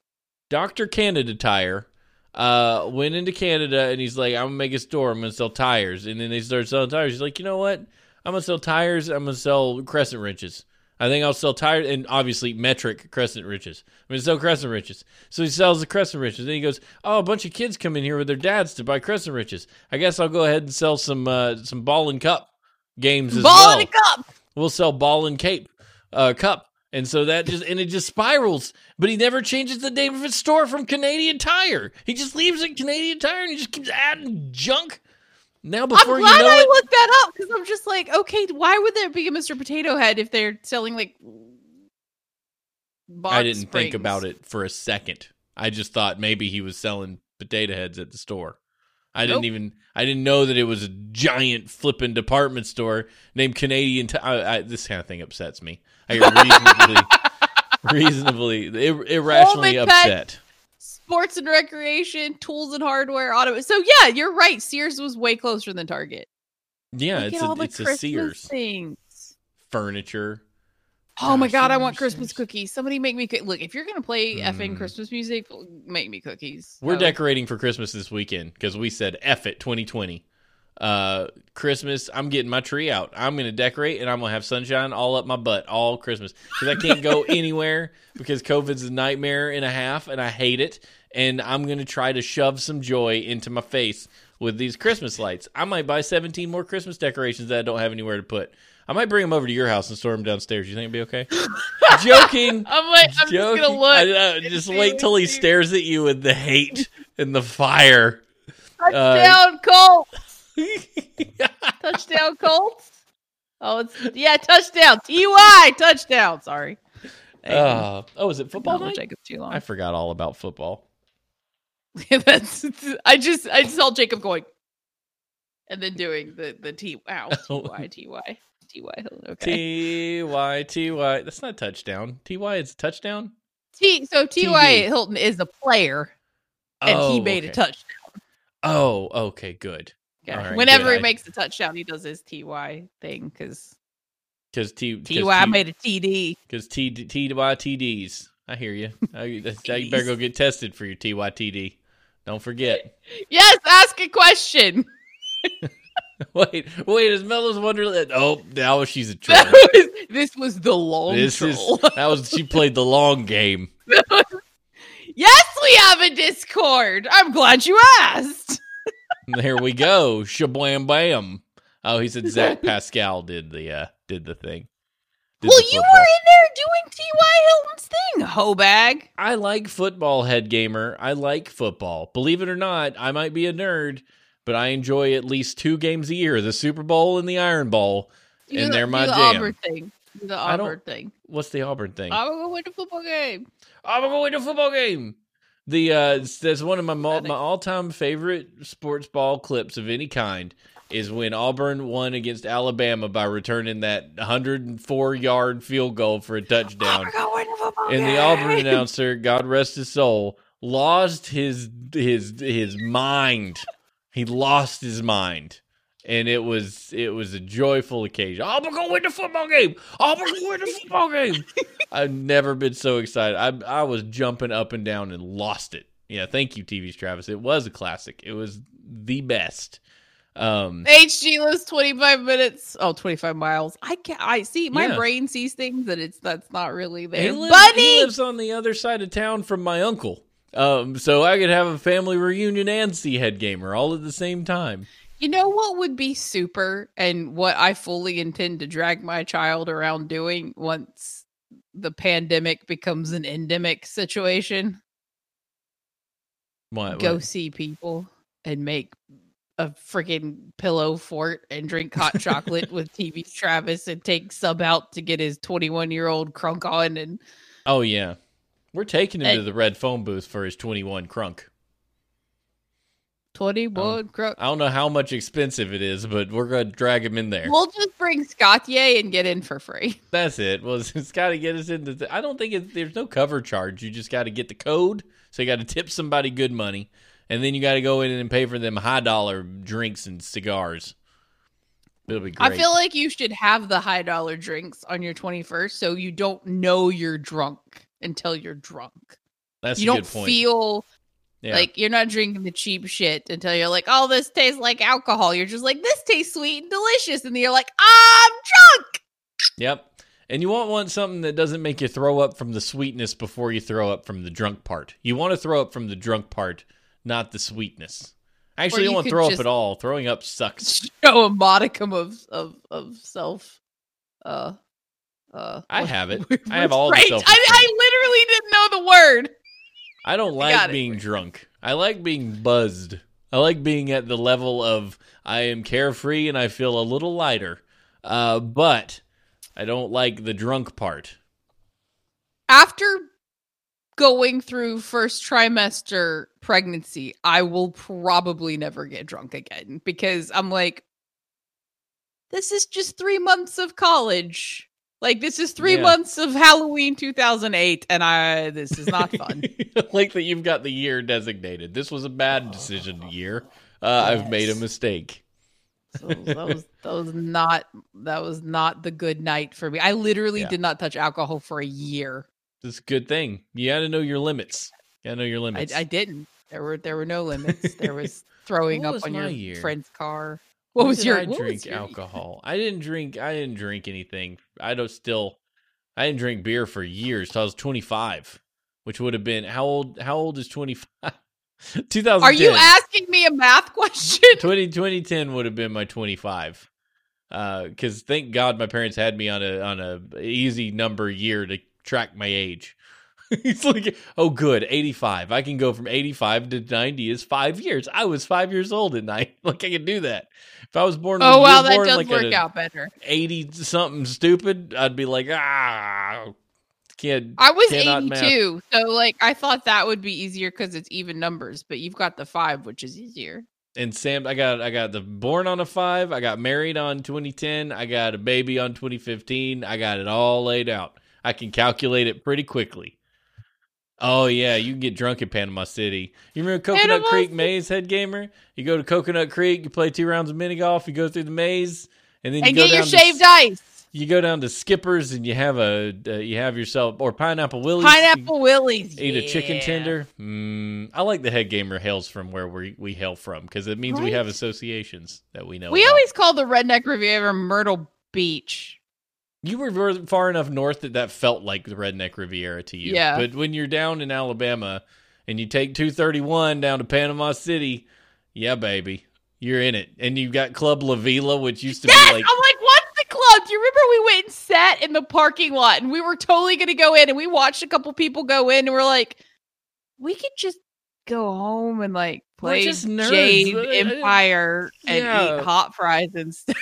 Dr. Canada Tire, uh, went into Canada and he's like, I'm gonna make a store, I'm gonna sell tires. And then they started selling tires. He's like, you know what? I'm gonna sell tires, I'm gonna sell crescent wrenches. I think I'll sell tires and obviously metric crescent wrenches. I'm gonna sell crescent wrenches. So he sells the crescent wrenches. Then he goes, Oh, a bunch of kids come in here with their dads to buy crescent wrenches. I guess I'll go ahead and sell some uh some ball and cup games as Ball well in a cup. we'll sell ball and cape uh, cup. And so that just and it just spirals. But he never changes the name of his store from Canadian Tire. He just leaves it Canadian Tire and he just keeps adding junk. Now I'm before glad you know I it, looked that up because I'm just like, okay, why would there be a Mr. Potato Head if they're selling like? I didn't think about it for a second. I just thought maybe he was selling potato heads at the store. I didn't even I didn't know that it was a giant flipping department store named Canadian. Ti- I, I, this kind of thing upsets me. I get reasonably, <laughs> reasonably, ir- irrationally Hold it, Pat. upset. Sports and recreation, tools and hardware, auto. So yeah, you're right. Sears was way closer than Target. Yeah, Look it's a it's a Sears things. furniture. Oh my god, I want Christmas cookies. Somebody make me cook. Look, if you're gonna play effing Mm. Christmas music, make me cookies. We're Oh. decorating for Christmas this weekend because we said F it 2020. Uh, Christmas, I'm getting my tree out. I'm gonna decorate and I'm gonna have sunshine all up my butt all Christmas because I can't go <laughs> anywhere because COVID's a nightmare and a half and I hate it. And I'm gonna try to shove some joy into my face with these Christmas lights. I might buy 17 more Christmas decorations that I don't have anywhere to put. I might bring them over to your house and store them downstairs. You think it'd be okay? <laughs> Joking. <laughs> I'm like, I'm just Joking. gonna look. I know, just wait till he stares at you with the hate and the fire. Touchdown Colts. <laughs> Touchdown Colts. Oh, it's yeah, touchdown. Ty touchdown. Sorry. Uh, oh, is it football night? Jacob too long. I forgot all about football. That's I just I saw Jacob going and then doing the the T wow. T Y T Y T Y Hilton. <laughs> okay T Y T Y. That's not touchdown. T Y is touchdown. T so T Y TD. Hilton is the player and he Oh, made a touchdown. Oh, okay, good. Yeah. Right, Whenever good. he makes a touchdown, he does his T Y thing because Because T T Y made a TD. because T T Y T Ds. I hear you. <laughs> I, you better go get tested for your T Y T D. Don't forget. <laughs> Yes, ask a question. <laughs> wait, wait. Is Mellows Wonderland? Oh, now she's a troll. Was, this was the long This is troll. <laughs> that was she played the long game. yes, we have a Discord. I'm glad you asked. <laughs> There we go. Shablam bam. Oh, he said Zach Pascal did the uh did the thing. Did well, the you were in there doing T.Y. Hilton's thing, Hobag. I like football, head gamer. I like football. Believe it or not, I might be a nerd, but I enjoy at least two games a year: the Super Bowl and the Iron Bowl. Do And the- they're my the jam. Auburn thing. The Auburn thing. What's the Auburn thing? I'm gonna win the football game. I'm gonna win the football game. The uh, that's one of my my all time favorite sports ball clips of any kind is when Auburn won against Alabama by returning that 104 yard field goal for a touchdown. The and the Auburn announcer, God rest his soul, lost his his his mind. He lost his mind, and it was it was a joyful occasion. Auburn gonna win the football game. Auburn gonna win the football game. <laughs> I've never been so excited. I I was jumping up and down and lost it. Yeah, thank you, TV's Travis. It was a classic. It was the best. Um, HG lives 25 minutes. Oh, 25 miles. I can't. I see. My Yeah. brain sees things that it's that's not really He there. lives, Buddy, he lives on the other side of town from my uncle. Um, so I could have a family reunion and see Head Gamer all at the same time. you know what would be super, and what I fully intend to drag my child around doing once the pandemic becomes an endemic situation. What, Go what? see people and make a freaking pillow fort and drink hot chocolate <laughs> with TV Travis and take sub out to get his 21 year old crunk on and Oh yeah, we're taking him Hey. to the red phone booth for his twenty-one crunk. 21 crunk. I don't know how much expensive it is, but we're gonna drag him in there. We'll just bring Scottier and get in for free. <laughs> That's it. Well, <laughs> it's got to get us into. The, I don't think it, there's no cover charge. You just got to get the code. So you got to tip somebody good money, and then you got to go in and pay for them high dollar drinks and cigars. It'll be great. I feel like you should have the high dollar drinks on your 21st so you don't know you're drunk until you're drunk. that's you a don't good point. feel yeah. like you're not drinking the cheap shit until you're like, oh, this tastes like alcohol. You're just like, this tastes sweet and delicious. And then you're like, I'm drunk. Yep. And you won't want something that doesn't make you throw up from the sweetness before you throw up from the drunk part. You want to throw up from the drunk part, not the sweetness. Actually, you you won't could throw up at all. Throwing up sucks. <laughs> Show a modicum of of of self. Uh, uh. I have <laughs> it. I have all the right? I, I literally didn't know the word. I don't like it. being drunk. I like being buzzed. I like being at the level of I am carefree and I feel a little lighter. Uh, but I don't like the drunk part. After going through first trimester pregnancy, I will probably never get drunk again because I'm like, this is just three months of college. Like this is three Yeah. months of Halloween 2008, and I this is not fun. <laughs> Like that you've got the year designated. This was a bad decision year. Uh, I've made a mistake. so that was that was not that was not the good night for me. I literally Yeah. did not touch alcohol for a year. It's a good thing. You got to know your limits. You got to know your I, limits. I didn't. There were there were no limits. There was <laughs> throwing up was on your year? friend's car. What When was your I drink your- alcohol? I didn't drink. I didn't drink anything. I don't still. I didn't drink beer for years till I was twenty five, which would have been how old? How old is twenty five? 2010. <laughs> Are you asking me a math <laughs> question? 20, 2010 would have been my 25 uh, because thank god my parents had me on a on a easy number year to track my age <laughs> it's like oh good 85 i can go from 85 to 90 is five years i was five years old at night <laughs> like i can do that if i was born Oh wow, that born, does like work out better. 80 something stupid i'd be like ah kid I was cannot math. 82, so like I thought that would be easier because it's even numbers, but you've got the five, which is easier. and Sam, I got I got the born on a five. I got married on 2010. I got a baby on 2015. I got it all laid out. I can calculate it pretty quickly. Oh yeah, you can get drunk in Panama City. You remember Coconut Panama Creek City. Maze, head gamer? You go to Coconut Creek, you play two rounds of mini golf, you go through the maze, and then you And go get your down to shaved S- ice. You go down to Skippers and you have a uh, you have yourself or Pineapple Willie's. Pineapple Willies. Eat a chicken tender. Mm, I like the head gamer hails from where we we hail from because it means we have associations that we know. We about. always call the Redneck Riviera Myrtle Beach. You were far enough north that that felt like the redneck Riviera to you. Yeah. But when you're down in Alabama and you take 231 down to Panama City, yeah, baby, you're in it. And you've got Club La Vela, which used to Yes, be like I'm like, what's the club? Do you remember we went and sat in the parking lot and we were totally going to go in and we watched a couple people go in and we're like, we could just go home and like play. Jade Empire and Yeah. eat hot fries instead.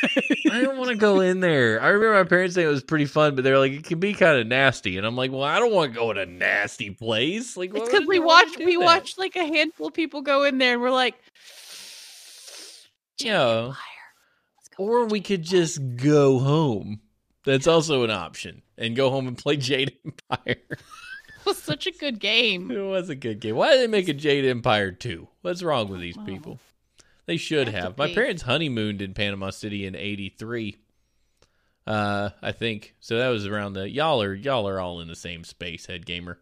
I don't want to go in there. I remember my parents saying it was pretty fun, but they're like, it can be kind of nasty. And I'm like, well, I don't want to go in a nasty place. Like, It's because we watched we that? watched like a handful of people go in there and we're like, Yeah. Or we could just go home. That's also an option. And go home and play Jade Empire. Was such a good game. it was a good game. Why did they make a Jade Empire 2? What's wrong with these Wow. people? They should Have have. My parents honeymooned in Panama City in 83. Uh, I think. So that was around the y'all are y'all are all in the same space, head gamer.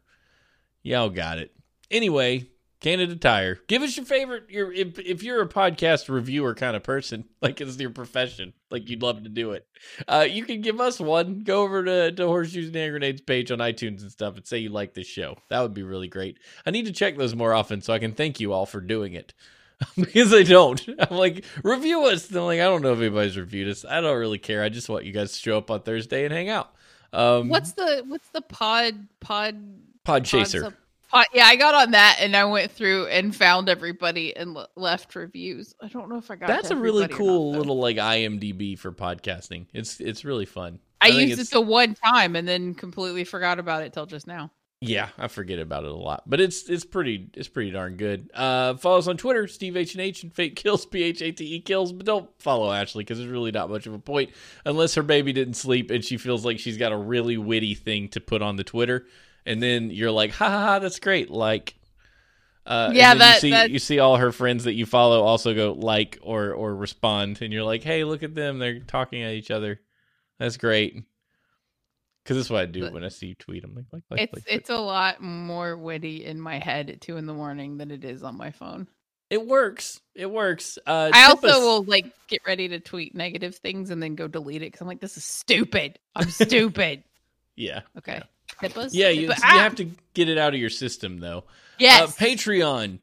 Y'all got it. Anyway, Canada Tire. Give us your favorite your if if you're a podcast reviewer kind of person, <laughs> like it's your profession, like you'd love to do it. Uh you can give us one. Go over to, to Horseshoes and Hand Grenades page on iTunes and stuff and say you like this show. That would be really great. I need to check those more often so I can thank you all for doing it. <laughs> because I don't. <laughs> I'm like, review us. And I'm like, I don't know if anybody's reviewed us. I don't really care. I just want you guys to show up on Thursday and hang out. Um, What's the what's the pod pod Podchaser? pod- yeah, I got on that and I went through and found everybody and left reviews. I don't know if I got. That's a really cool not, little like IMDb for podcasting. It's it's really fun. I, think used it the one time and then completely forgot about it till just now. Yeah, I forget about it a lot, but it's it's pretty it's pretty darn good. Uh, follow us on Twitter, Steve H and H and Fate Kills P H A T E Kills, but don't follow Ashley because there's really not much of a point unless her baby didn't sleep and she feels like she's got a really witty thing to put on the Twitter, and then you're like, ha ha ha, that's great, like. Uh, Yeah, that- you see that- you see all her friends that you follow also go like or or respond, and you're like, hey, look at them, they're talking at each other. That's great. Because that's what I do when I see you tweet. I'm like, like, like, It's like, it's a lot more witty in my head at two in the morning than it is on my phone. It works. It works. Uh, I also us- will like get ready to tweet negative things and then go delete it because I'm like, this is stupid. I'm <laughs> stupid. Yeah. Okay. Tip Yeah, you, you ah! have to get it out of your system, though. Yes. Uh, Patreon,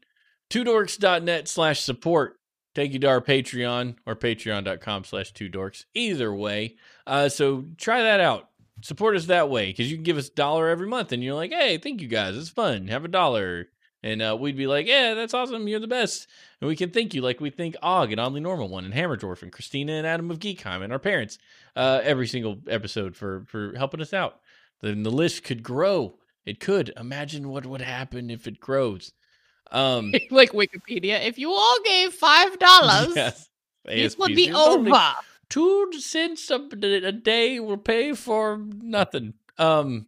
twodorks.net slash support. Take you to our Patreon or patreon.com slash two dorks. Either way. Uh, so try that out. Support us that way because you can give us a dollar every month and you're like, hey, thank you guys. It's fun. Have a dollar. And uh, we'd be like, yeah, that's awesome. You're the best. And we can thank you like we thank Og and Only Normal One and Hammerdorf and Christina and Adam of Geekheim and our parents uh, every single episode for, for helping us out. Then the list could grow. It could. Imagine what would happen if it grows. Um, <laughs> like Wikipedia. If you all gave five dollars, yes. this would be over. Two cents a, a day will pay for nothing. Um,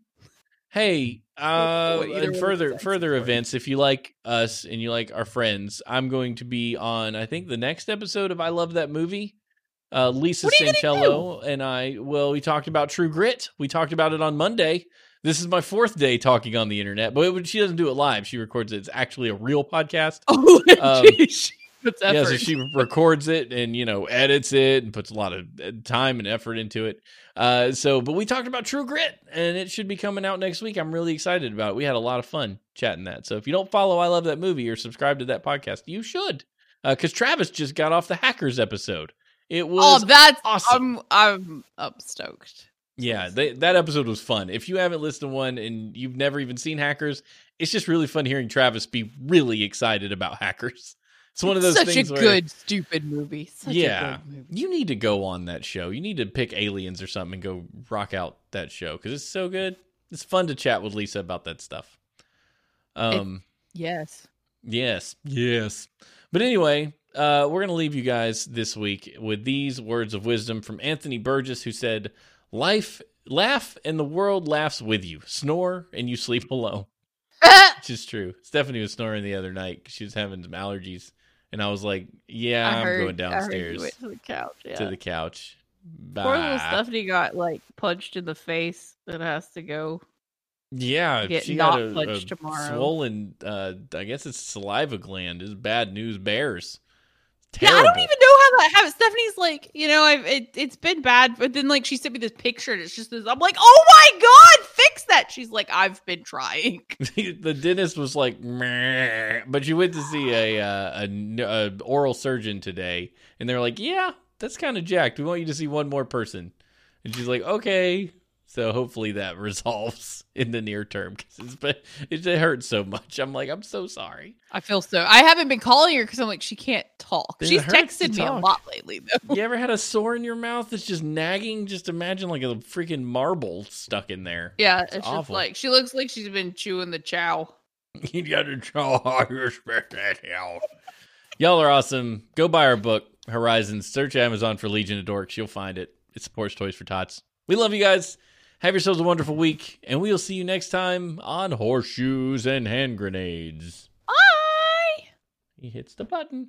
hey, uh, and further further events. If you like us and you like our friends, I'm going to be on. I think the next episode of I Love That Movie. Uh, Lisa What are you gonna Sancello and I. Well, we talked about True Grit. We talked about it on Monday. This is my fourth day talking on the internet, but it, she doesn't do it live. She records it. It's actually a real podcast. <laughs> Oh, Um, geez. Yeah, so she records it and you know edits it and puts a lot of uh, time and effort into it. Uh, so, but we talked about True Grit and it should be coming out next week. I'm really excited about it. We had a lot of fun chatting that. So, if you don't follow I Love That Movie or subscribe to that podcast, you should, because Travis just got off the Hackers episode. It was oh, that's awesome. I'm I'm up stoked. yeah, they, that episode was fun. If you haven't listened to one and you've never even seen Hackers, it's just really fun hearing Travis be really excited about Hackers. It's one of those Such a where good stupid movie. Such Yeah. a good movie. You need to go on that show. You need to pick aliens or something and go rock out that show because it's so good. It's fun to chat with Lisa about that stuff. Um, Yes. yes, yes. But anyway, uh, we're gonna leave you guys this week with these words of wisdom from Anthony Burgess, who said, "Life, laugh, and the world laughs with you. Snore, and you sleep alone." <laughs> Which is true. Stephanie was snoring the other night. She was having some allergies, and I was like, "Yeah, I I'm heard, going downstairs." to the couch. Yeah. to the couch. Poor little Bye. Stephanie got like punched in the face and has to go. Yeah, get she not got a, punched a tomorrow. swollen. Uh, I guess it's saliva gland. Is bad news. Bears. Yeah, I don't even know how that happened. Stephanie's like, you know, I've it, it's been bad, but then like she sent me this picture and it's just this. I'm like, oh my god, fix that. She's like, I've been trying. <laughs> the dentist was like, "Meh," but you went to see a, uh, a a oral surgeon today, and they're like, yeah, that's kind of jacked. We want you to see one more person, and she's like, okay. So hopefully that <laughs> resolves in the near term because but it, it hurts so much. I'm like, I'm so sorry. I feel so. I haven't been calling her because I'm like, she can't talk. It She's texted me a lot lately, though. You ever had a <laughs> sore in your mouth that's just nagging? Just imagine like a freaking marble stuck in there. Yeah, It's it's, just awful. like she looks like she's been chewing the chow. <laughs> you got to chow how you that out. Y'all are awesome. Go buy our book, Horizons. Search Amazon for Legion of Dorks. You'll find it. It supports Toys for Tots. We love you guys. Have yourselves a wonderful week, and we'll see you next time on Horseshoes and Hand Grenades. Bye! He hits the button.